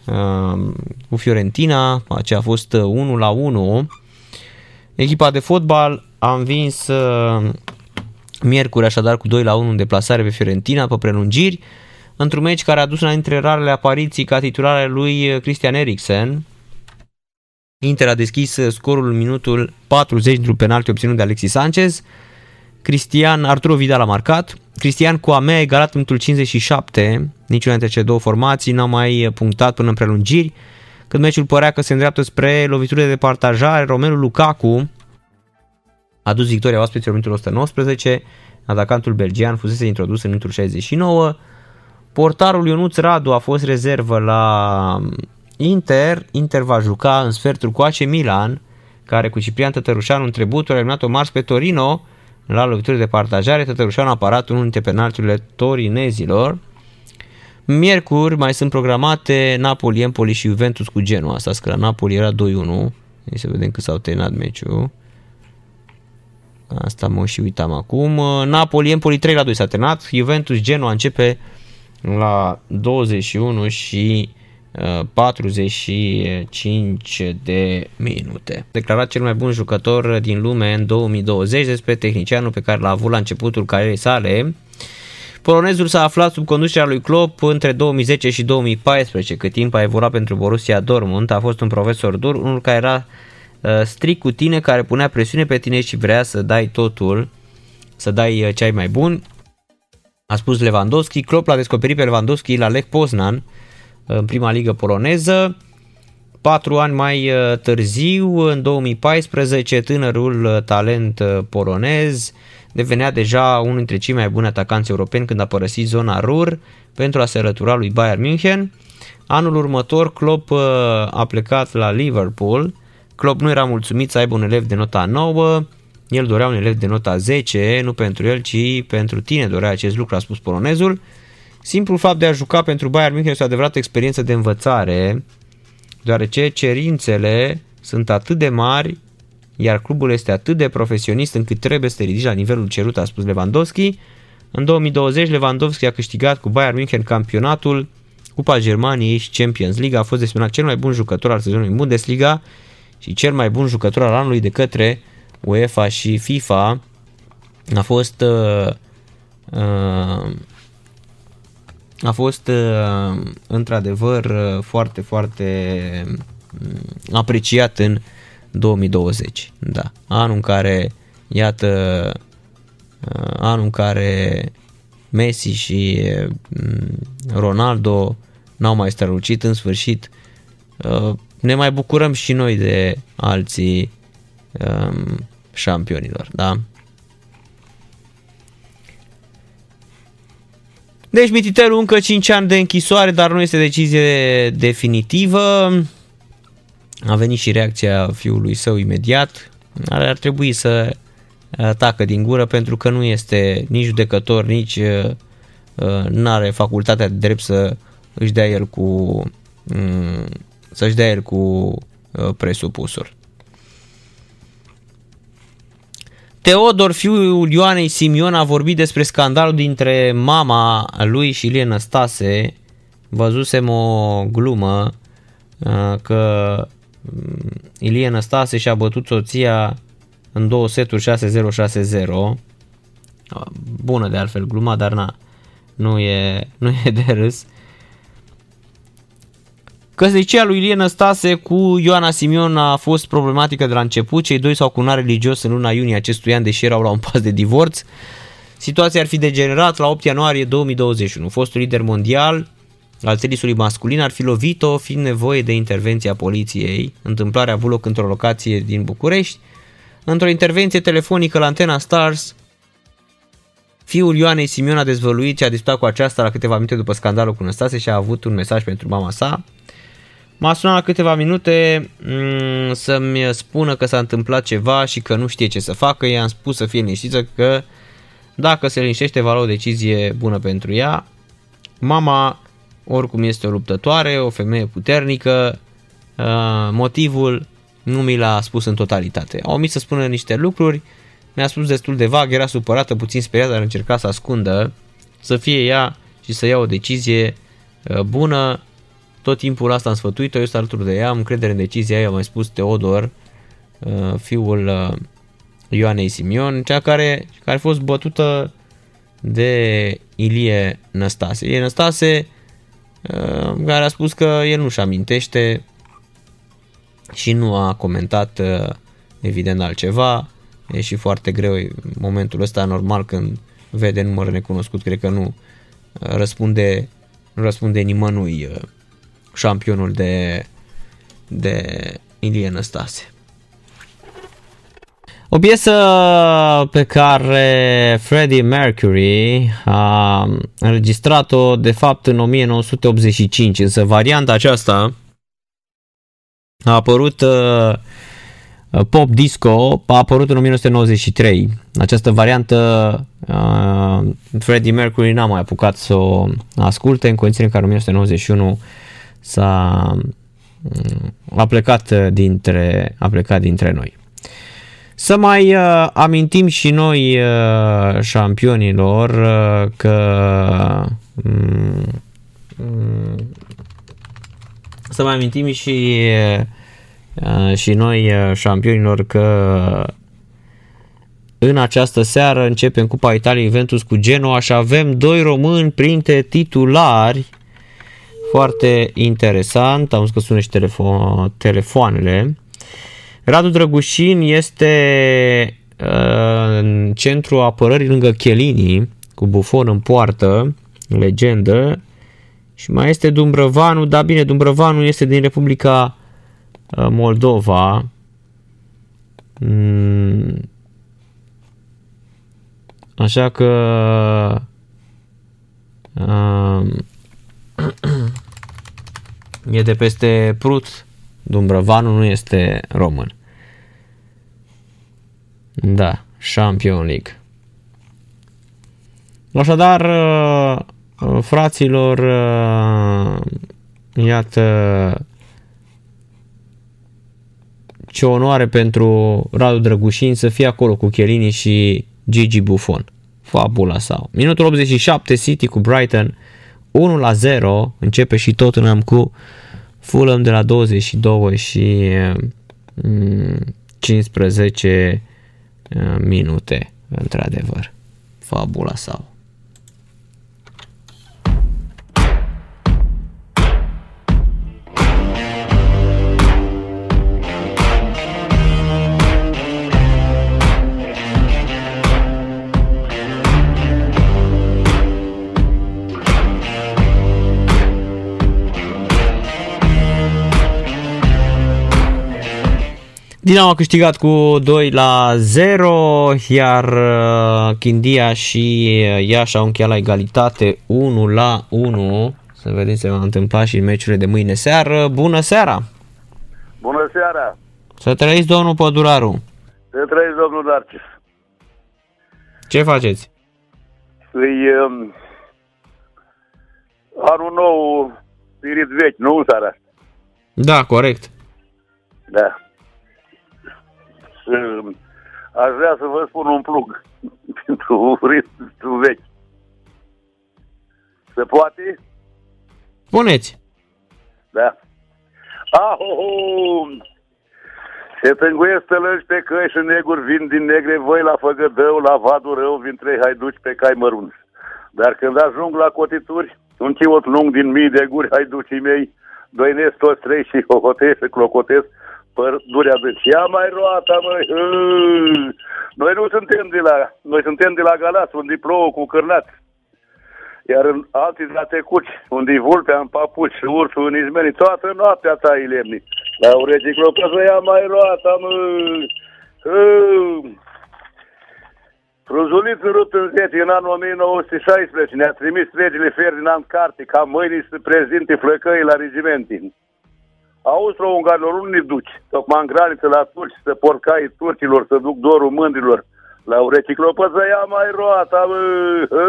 cu Fiorentina, aceea a fost 1 la 1. Echipa de fotbal a învins miercuri așadar cu 2 la 1 în deplasare pe Fiorentina pe prelungiri într-un meci care a dus la dintre rarele apariții ca titulare lui Christian Eriksen. Inter a deschis scorul în minutul 40 într-un penalti obținut de Alexis Sanchez. Cristian Arturo Vidal a marcat. Cristian Coame a egalat în minutul 57. Niciuna dintre cele două formații n-a mai punctat până în prelungiri. Când meciul părea că se îndreaptă spre loviturile de partajare, Romelu Lukaku a dus victoria oaspeților în minutul 119. Atacantul belgian fusese introdus în minutul 69. Portarul Ionuț Radu a fost rezervă la Inter. Inter va juca în sfertul cu AC Milan, care cu Ciprian Tătărușanu în trebutul a eliminat-o mars pe Torino la lovituri de partajare. Tătărușanu a parat unul dintre penalturile torinezilor. Miercuri mai sunt programate Napoli, Empoli și Juventus cu Genoa. Asta că la Napoli era 2-1. Să vedem cât s-au terminat meciul. Asta mă și uitam acum. Napoli, Empoli 3 la 2 s-a terminat. Juventus, Genoa începe la 21 și 45 uh, de minute. Declarat cel mai bun jucător din lume în 2020 despre tehnicianul pe care l-a avut la începutul carierei sale. Polonezul s-a aflat sub conducerea lui Klopp între 2010 și 2014, cât timp a evoluat pentru Borussia Dortmund. A fost un profesor dur, unul care era uh, strict cu tine, care punea presiune pe tine și vrea să dai totul să dai uh, cei mai buni. A spus Lewandowski. Klopp l-a descoperit pe Lewandowski la Lech Poznan în prima ligă poloneză. Patru ani mai uh, târziu, în 2014, tânărul uh, talent polonez devenea deja unul dintre cei mai buni atacanți europeni când a părăsit zona Rur pentru a se rătura lui Bayern München. Anul următor, Klopp a plecat la Liverpool. Klopp nu era mulțumit să aibă un elev de nota 9, el dorea un elev de nota 10, nu pentru el, ci pentru tine dorea acest lucru, a spus polonezul. Simplul fapt de a juca pentru Bayern München este o adevărată experiență de învățare, deoarece cerințele sunt atât de mari, iar clubul este atât de profesionist încât trebuie să te ridici la nivelul cerut, a spus Lewandowski. În 2020, Lewandowski a câștigat cu Bayern München campionatul, Cupa Germaniei și Champions League. A fost desemnat cel mai bun jucător al sezonului în Bundesliga și cel mai bun jucător al anului de către UEFA și FIFA a fost uh, uh, a fost uh, într-adevăr uh, foarte, foarte uh, apreciat în 2020. Da. Anul în care, iată, uh, anul în care Messi și uh, Ronaldo n-au mai strălucit în sfârșit. Uh, ne mai bucurăm și noi de alții um, șampionilor, da? Deci Mititelu încă 5 ani de închisoare, dar nu este decizie definitivă. A venit și reacția fiului său imediat. Ar, ar trebui să atacă din gură pentru că nu este nici judecător, nici uh, uh nu are facultatea de drept să își dea el cu um, să-și dea el cu uh, presupusul. Teodor, fiul Ioanei Simion, a vorbit despre scandalul dintre mama lui și Ilie Năstase. Văzusem o glumă uh, că mm, Ilie Năstase și-a bătut soția în două seturi 6-0-6-0. Uh, bună de altfel gluma, dar na, nu e, nu e de râs. Căsnicia lui Ilie Năstase cu Ioana Simion a fost problematică de la început. Cei doi s-au cunat religios în luna iunie acestui an, deși erau la un pas de divorț. Situația ar fi degenerat la 8 ianuarie 2021. Fostul lider mondial al tenisului masculin ar fi lovit-o fiind nevoie de intervenția poliției. Întâmplarea a avut loc într-o locație din București. Într-o intervenție telefonică la Antena Stars, fiul Ioanei Simion a dezvăluit ce a disputat cu aceasta la câteva minute după scandalul cu Năstase și a avut un mesaj pentru mama sa. M-a sunat la câteva minute mm, să-mi spună că s-a întâmplat ceva și că nu știe ce să facă. I-am spus să fie liniștită că dacă se liniștește va lua o decizie bună pentru ea. Mama oricum este o luptătoare, o femeie puternică. Uh, motivul nu mi l-a spus în totalitate. A omis să spună niște lucruri, mi-a spus destul de vag, era supărată, puțin speriată, dar încerca să ascundă, să fie ea și să ia o decizie uh, bună tot timpul asta am sfătuit-o, eu sunt alături de ea, am încredere în decizia ei, am mai spus Teodor, uh, fiul uh, Ioanei Simion, cea care, care a fost bătută de Ilie Năstase. Ilie Năstase uh, care a spus că el nu-și amintește și nu a comentat evident altceva. E și foarte greu momentul ăsta, normal când vede număr necunoscut, cred că nu răspunde, nu răspunde nimănui șampionul de, de Ilie Năstase. O piesă pe care Freddie Mercury a înregistrat-o de fapt în 1985, însă varianta aceasta a apărut uh, pop disco, a apărut în 1993. Această variantă uh, Freddie Mercury n-a mai apucat să o asculte în condiții în care în 1991 s-a a plecat dintre, a plecat dintre noi. Să mai uh, amintim și noi uh, șampionilor uh, că um, să mai amintim și uh, și noi uh, șampionilor că în această seară începem Cupa Italiei Juventus cu Genoa și avem doi români printre titulari foarte interesant, am văzut că sună și telefo- telefoanele. Radu Drăgușin este uh, în centru apărării lângă Chelini, cu Buffon în poartă, legendă, și mai este Dumbrăvanu, dar bine, Dumbrăvanu este din Republica uh, Moldova. Mm. Așa că um, e de peste Prut. Dumbrăvanu nu este român. Da, Champion League. Așadar, uh, uh, fraților, uh, iată ce onoare pentru Radu Drăgușin să fie acolo cu Chiellini și Gigi Buffon. Fabula sau. Minutul 87, City cu Brighton, 1 la 0, începe și Tottenham cu Fulham de la 22 și 15 minute, într-adevăr. Fabula sau. Dinamo a câștigat cu 2 la 0, iar uh, Chindia și uh, Iași au încheiat la egalitate 1 la 1. Să vedem ce va întâmpla și în meciurile de mâine seară. Bună seara! Bună seara! Să trăiți domnul Păduraru! Să trăiți domnul Narcis! Ce faceți? Îi, um, anul nou, spirit vechi, nu în seara asta. Da, corect. Da. Um, Aș vrea să vă spun un plug pentru ristul vechi. Se poate? Spuneți! Da. Aho! Se tânguiesc tălăși pe căi și neguri vin din negre voi la făgădău, la vadul rău, vin trei haiduci pe cai mărunți. Dar când ajung la cotituri, un chiot lung din mii de guri haiducii mei, doinesc toți trei și hocotesc și clocotesc pădurea de Ia mai roata, măi! Hă! Noi nu suntem de la... Noi suntem de la Galați, unde plouă cu cârnați. Iar în alții de la Tecuci, unde e vulpea în papuci și ursul în izmeni, toată noaptea ta e lemni. La urechi clopă să ia mai roata, măi! Hă! Fruzuliț în rut în 10 în anul 1916 ne-a trimis regele Ferdinand Carte ca mâini să prezinte flăcăii la regimente. Austro-ungarilor nu ne duci, tocmai în graniță la turci, să porcai turcilor, să duc dorul mândrilor. La ureciclopă să ia mai roata, bă, hă.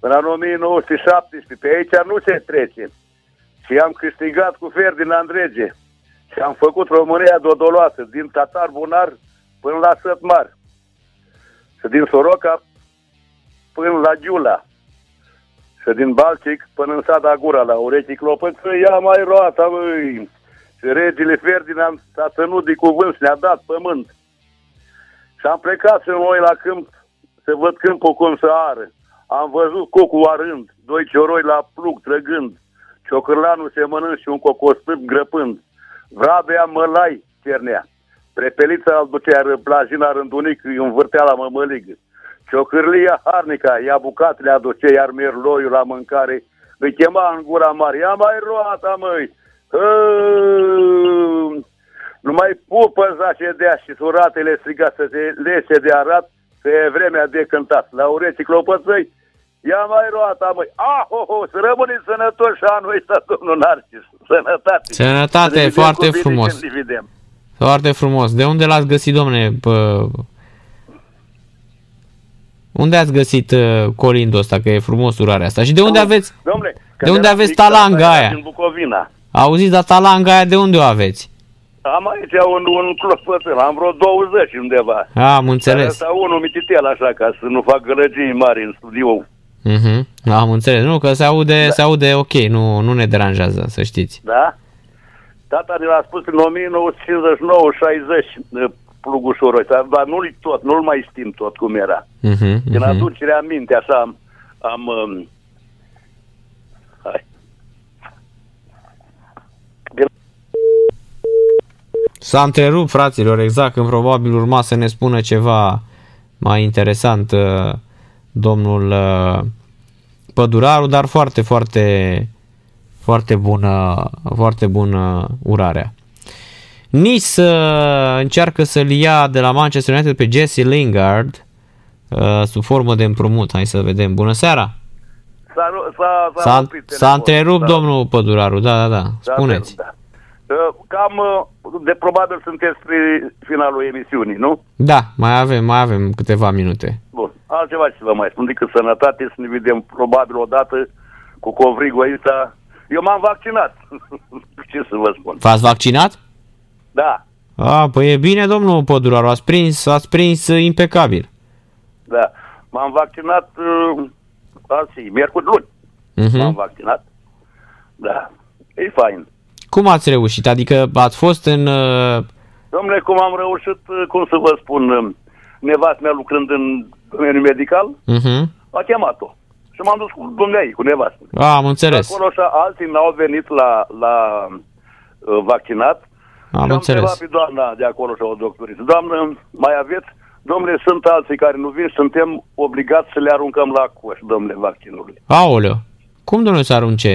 În anul 1917, pe aici nu se trece. Și am câștigat cu Ferdinand Rege. Și am făcut România dodoloasă, din Tatar Bunar până la Sătmar. Și din Soroca până la Giula. Și din Balcic până în Sada Gura, la urechii clopăți, să ia mai roata, băi. Și regele Ferdinand s-a ținut de cuvânt și ne-a dat pământ. Și am plecat să noi la câmp, să văd câmpul cum să ară. Am văzut cocul arând, doi cioroi la plug trăgând, ciocârlanul se mănânc și un cocospât grăpând. Vrabea mălai cernea. Prepelița al ducea plajina rândunic, îi învârtea la mămăligă. Ciocârlia harnica, ia bucat le aduce, iar merloiul la mâncare îi chema în gura mare. Ia mai roata, măi! Hă! Nu mai pupă zace dea și suratele striga să se lese de arat, că e vremea de cântat. La ureții clopățăi, ia mai roata, măi! Ah, ho, ho, să rămâneți sănătoși și anul ăsta, domnul Narcis. Sănătate! Sănătate, Să foarte cu bine frumos. când dividem. Foarte frumos. De unde l-ați găsit, domne? Pă... Unde ați găsit uh, colindul ăsta, că e frumos urarea asta? Și de unde aveți, Domnule, De când unde eram aveți mic, tata talanga era aia? Din Bucovina. auziți, dar talanga aia de unde o aveți? Am aici un, un clopoțel, am vreo 20 undeva. A, am înțeles. Asta unul mititel așa, ca să nu fac gălăgii mari în studio. Mhm, am înțeles. Nu, că se aude, se aude ok, nu, nu ne deranjează, să știți. Da? Tata ne l-a spus în 1959-60 plugușorul ăsta, dar nu-l tot, nu-l mai știm tot cum era. Mhm, Din mhm. aducerea minte, așa am... am um, hai. S-a întrerupt, fraților, exact, când probabil urma să ne spună ceva mai interesant uh, domnul uh, Păduraru, dar foarte, foarte, foarte bună, foarte bună urarea. Nice uh, încearcă să-l ia de la Manchester United pe Jesse Lingard uh, sub formă de împrumut. Hai să vedem. Bună seara! S-a, s-a, s-a, S-a, oprit s-a telefonul, întrerupt da. domnul Păduraru, da, da, da. S-a Spuneți. întrerupt, Da. Uh, Cam uh, de probabil sunteți spre finalul emisiunii, nu? Da, mai avem, mai avem câteva minute. Bun. Altceva ce să vă mai spun decât sănătate, să ne vedem probabil odată cu covrigul ăsta. Eu m-am vaccinat. ce să vă spun? V-ați vaccinat? Da, A, păi e bine, domnul Păduraru, ați prins, ați prins uh, impecabil. da. M-am vaccinat uh, azi, miercuri, luni. M-am Uh-huh. vaccinat. Da. E fain. Cum ați reușit? Adică ați fost în... Uh, Domnule, cum am reușit, uh, cum să vă spun, uh, nevastă mea lucrând în domeniul medical, uh-huh. a chemat-o. Și m-am dus cu dumneai, cu nevastă. A, am înțeles. Acolo și alții n-au venit la, la uh, vaccinat. Am și am întrebat înțeles. pe doamna de acolo și o doctoriță. Doamnă, mai aveți? Domnule, sunt alții care nu vin, suntem obligați să le aruncăm la coș, domnule, vaccinului. Aoleu, cum domnule să arunce?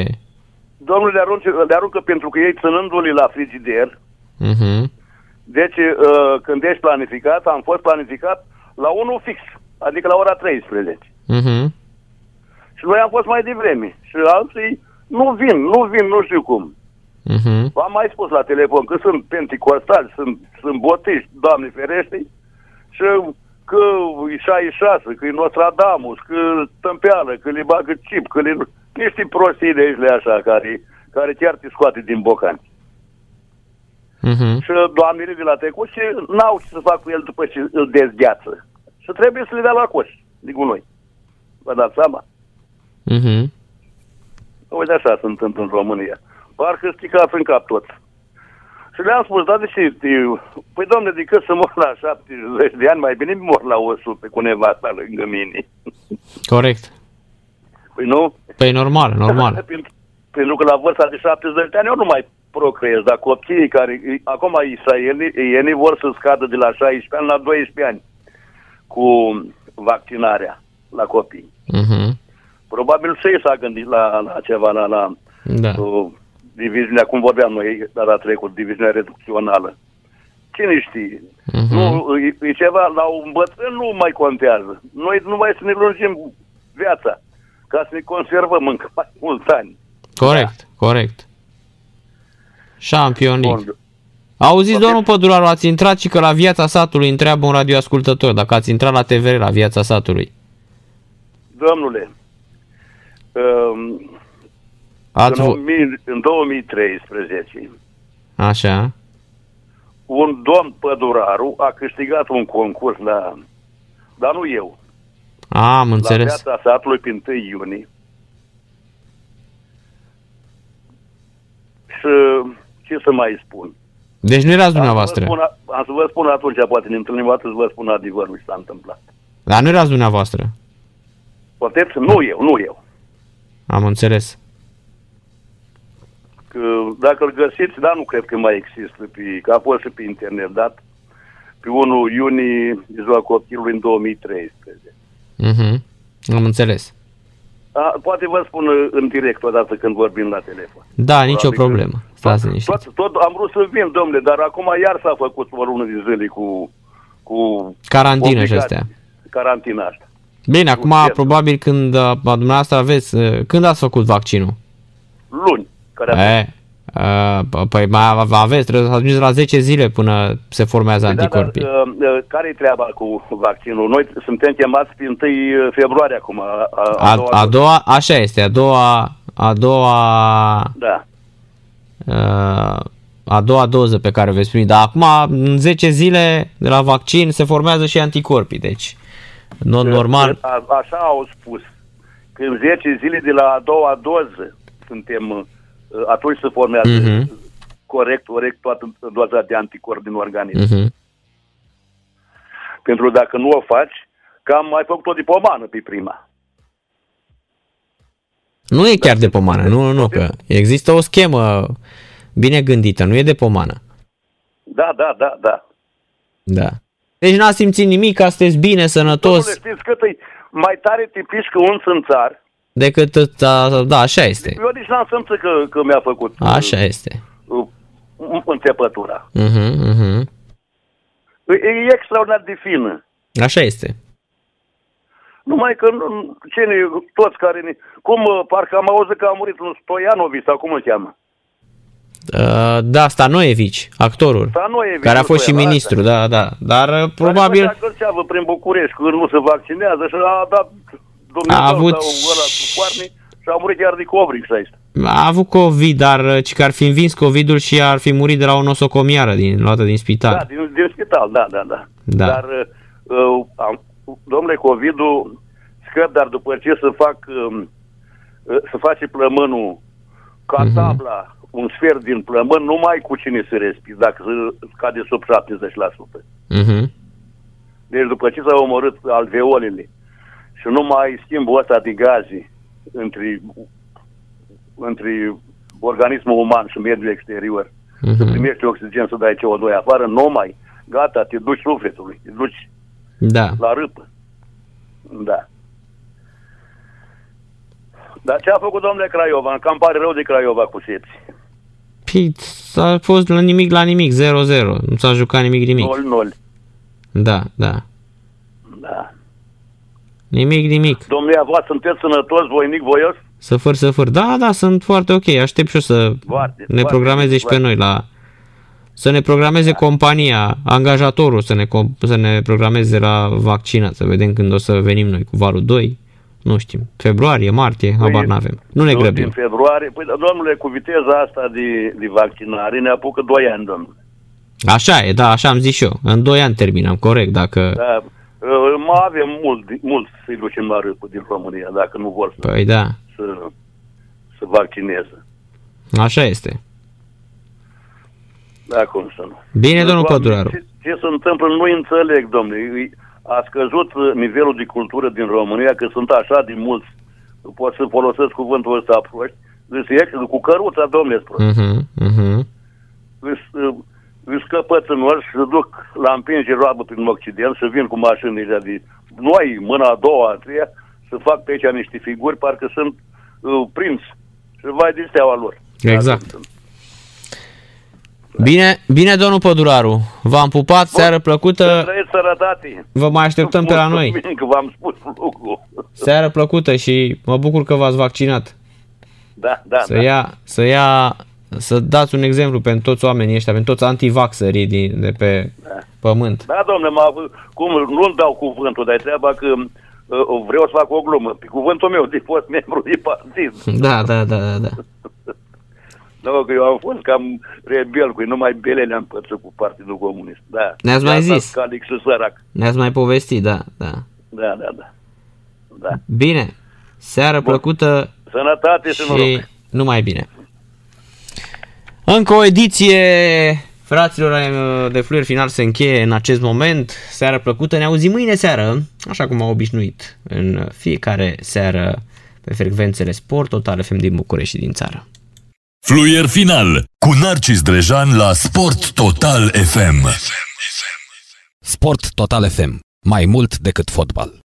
Domnule, le, arunce, le aruncă pentru că ei ținându-le la frigider, Uh-huh. deci uh, când ești planificat, am fost planificat la 1 fix, adică la ora 13. Uh-huh. Și noi am fost mai devreme. Și alții nu vin, nu vin, nu știu cum. Uh-huh. V-am mai spus la telefon că sunt penticostali, sunt, sunt botiști, Doamne ferește, și că e 66, că e Nostradamus, că tâmpeală, că le bagă chip, că le... Niște prostii de aici așa, care, care chiar te scoate din bocani. Uh-huh. Și doamnele de la trecut și n-au ce să fac cu el după ce îl dezgheață. Și trebuie să le dea la coș, de gunoi. Vă dați seama? Uh-huh. Uite așa se întâmplă în România. Parcă sticați în cap tot. Și le-am spus, da, de ce? Eu, Păi, domne, decât să mor la 70 de ani, mai bine mor la 100 cu nevasta lângă mine. Corect. Păi nu? Păi normal, normal. pentru, pentru că la vârsta de 70 de ani eu nu mai procreez, dar copiii care, acum israelienii vor să scadă de la 16 ani la 12 ani cu vaccinarea la copii. Uh-huh. Probabil și ei s-a gândit la, la ceva, la, la Da. cu diviziunea, cum vorbeam noi data trecut, diviziunea reducțională. Cine știe? Mhm. Nu, e, e ceva, la un bătrân nu mai contează. Noi numai să ne lungim viața, ca să ne conservăm încă mai mulți ani. Corect, corect. Champion League. Bun. Auziți, domnul Păduraru, ați intrat și că la viața satului întreabă un radioascultător, dacă ați intrat la TVR la viața satului. Domnule, um, Ați în, vo- 1000 în 2013, Așa. un domn păduraru a câștigat un concurs la... Dar nu eu. A, am La înțeles. viața satului pe 1 iunie. Și ce să mai spun? Deci nu erați Am să, vă dumneavoastră. spun, am să vă spun atunci, poate ne întâlnim o dată să vă spun adevărul ce s-a întâmplat. Dar nu erați dumneavoastră. Puteți? Nu eu, nu eu. Am înțeles. Că dacă îl găsiți, dar nu cred că mai există, pe, că a fost și pe internet dat, pe 1 iunie, ziua copilului în 2013. Mhm. Am înțeles. A, poate vă spun în direct odată când vorbim la telefon. Da, nicio Probabil că- problemă. Stați tot, liniștiți. tot, tot am vrut să vin, domnule, dar acum iar s-a făcut o lună de zile cu, cu Carantină și obligații. astea. Carantina asta. Bine, acum Urgent. probabil când uh, dumneavoastră aveți, uh, când ați făcut vaccinul? Luni. Care a E, uh, p- păi mai ave- aveți, trebuie să ajungeți la 10 zile până se formează Păi da, anticorpii. dar, uh, uh, care-i treaba cu vaccinul? Noi suntem chemați pe 1 februarie acum. A, a, A, doua a doză. doua, așa este, a doua, a doua, Da. uh, a doua doză pe care o veți primi. Dar acum, în 10 zile de la vaccin, se formează și anticorpii, deci, în mod normal, A, așa au spus. Că în 10 zile de la a doua doză suntem, uh, atunci se formează Mhm. corect, corect toată doza de anticorp din organism. uh-huh. Pentru că dacă nu o faci, că am mai făcut-o de pomană pe prima. nu e chiar de pomană, nu, nu, nu, că există o schemă bine gândită, nu e de pomană. Da, da, da, da. Da. Deci n-a simțit nimic, că sunteți bine, Domnule, sănătos, știți cât e mai tare tipiș că un țânțar. Decât... ăsta- Da, așa este. Eu nici n-am simțit că, că mi-a făcut Așa este. uh, uh, înțepătura. Mhm, mhm. E, e extraordinar de fină. Așa este. Numai că nu- cine, toți care... ne- Cum, uh, parcă am auzit că a murit un Stoianovic sau cum îl cheamă? Uh, da, Stanoevici, actorul, Stanoevic, care a nu fost și Stoian, ministru, da, da. Dar uh, Care probabil făcea cărceavă prin București, când nu se vaccinează și a dat Dumnezeu A avut- sau ăla cu coarne și a murit chiar de cobric să aici. a avut COVID, dar uh, ci că ar fi învins COVID-ul și ar fi murit de la o nosocomiară din, luată din spital. Da, din, din spital, da, da, da. Da. Dar, uh, uh, am, domnule, COVID-ul scăp, dar după ce să fac, um, uh, să face plămânul ca Mhm. tabla, un sfert din plămân, nu mai cu cine se respiri, dacă se scade sub 70%. Mhm. Deci după ce s-au omorât alveolele și nu mai schimbul ăsta de gaze între, între organismul uman și mediul exterior, să Mhm. primești oxigen, să dai CO2 afară, nu mai, gata, te duci sufletului, te duci Da. la râpă. Da. Dar ce a făcut domnule Craiova? Cam pare rău de Craiova cu sepsi. Păi, s-a fost la nimic la nimic, 0-0. Nu s-a jucat nimic nimic. Nol, nol. Da, da. Da. Nimic, nimic. Domnule, voastră sunteți sănătos, voinic, voios? Să făr, să făr. Da, da, sunt foarte ok. Aștept și eu să Foarte, ne foarte programeze bine, și pe noi la... Să ne programeze compania, angajatorul să ne, com- să ne programeze la vaccinat, să vedem când o să venim noi cu varul 2. Nu știm, februarie, martie, habar n-avem. Nu ne Din grăbim. februarie. Păi, domnule, cu viteza asta de, de vaccinare ne apucă 2 ani, domnule. Așa e, da, așa am zis și eu. În 2 ani terminăm, corect, dacă... Da, uh, mai avem mult, mult să-i ducem la râpă din România, dacă nu vor să, Păi da, să, să vaccineze. așa este. Da, cum să nu. Bine, domnul Doamne, Păduraru. Ce, ce se întâmplă, nu înțeleg, domnule. Îi- A scăzut uh, nivelul de cultură din România, că sunt așa de mulți, pot să folosesc cuvântul ăsta proști, îs ex, cu căruța, domnule, proști. Mhm, mhm. Îs, uh, îs căpățânori și se duc la împinge roabă prin Occident, să vin cu mașinile de noi, mâna a doua, a treia, să fac pe aici niște figuri, parcă sunt uh, prinți. Și vai de steaua lor. Exact. Dacă sunt. Bine, bine, domnul Păduraru. V-am pupat, seară Să plăcută. trăiți sănătate. Vă mai așteptăm pe la noi. Mulțumim că v-am spus lucru. Seară plăcută și mă bucur că v-ați vaccinat. Da, da, Să da. ia, să ia, să dați un exemplu pentru toți oamenii ăștia, pentru toți antivaxării din, de pe pământ. Da, domnule, mă, cum nu-mi dau cuvântul, dar e treaba că uh, vreau să fac o glumă. Pe cuvântul meu de fost membru de partid. Da, da, da, da, da. Nu, că eu am fost cam rebel cu ei, numai belele am pățit cu Partidul Comunist. Da. Ne-ați mai Asta zis. Calix și sărac. Ne-ați mai povestit, da, da. Da, da, da. Da. Bine, seară plăcută Sănătate și, noroc. și numai bine. Încă o ediție, fraților, de fluier final se încheie în acest moment. Seară plăcută, ne auzim mâine seară, așa cum am obișnuit în fiecare seară pe frecvențele Sport Total FM din București și din țară. Fluier final cu Narcis Drejan la Sport Total FM. Sport Total FM. Mai mult decât fotbal.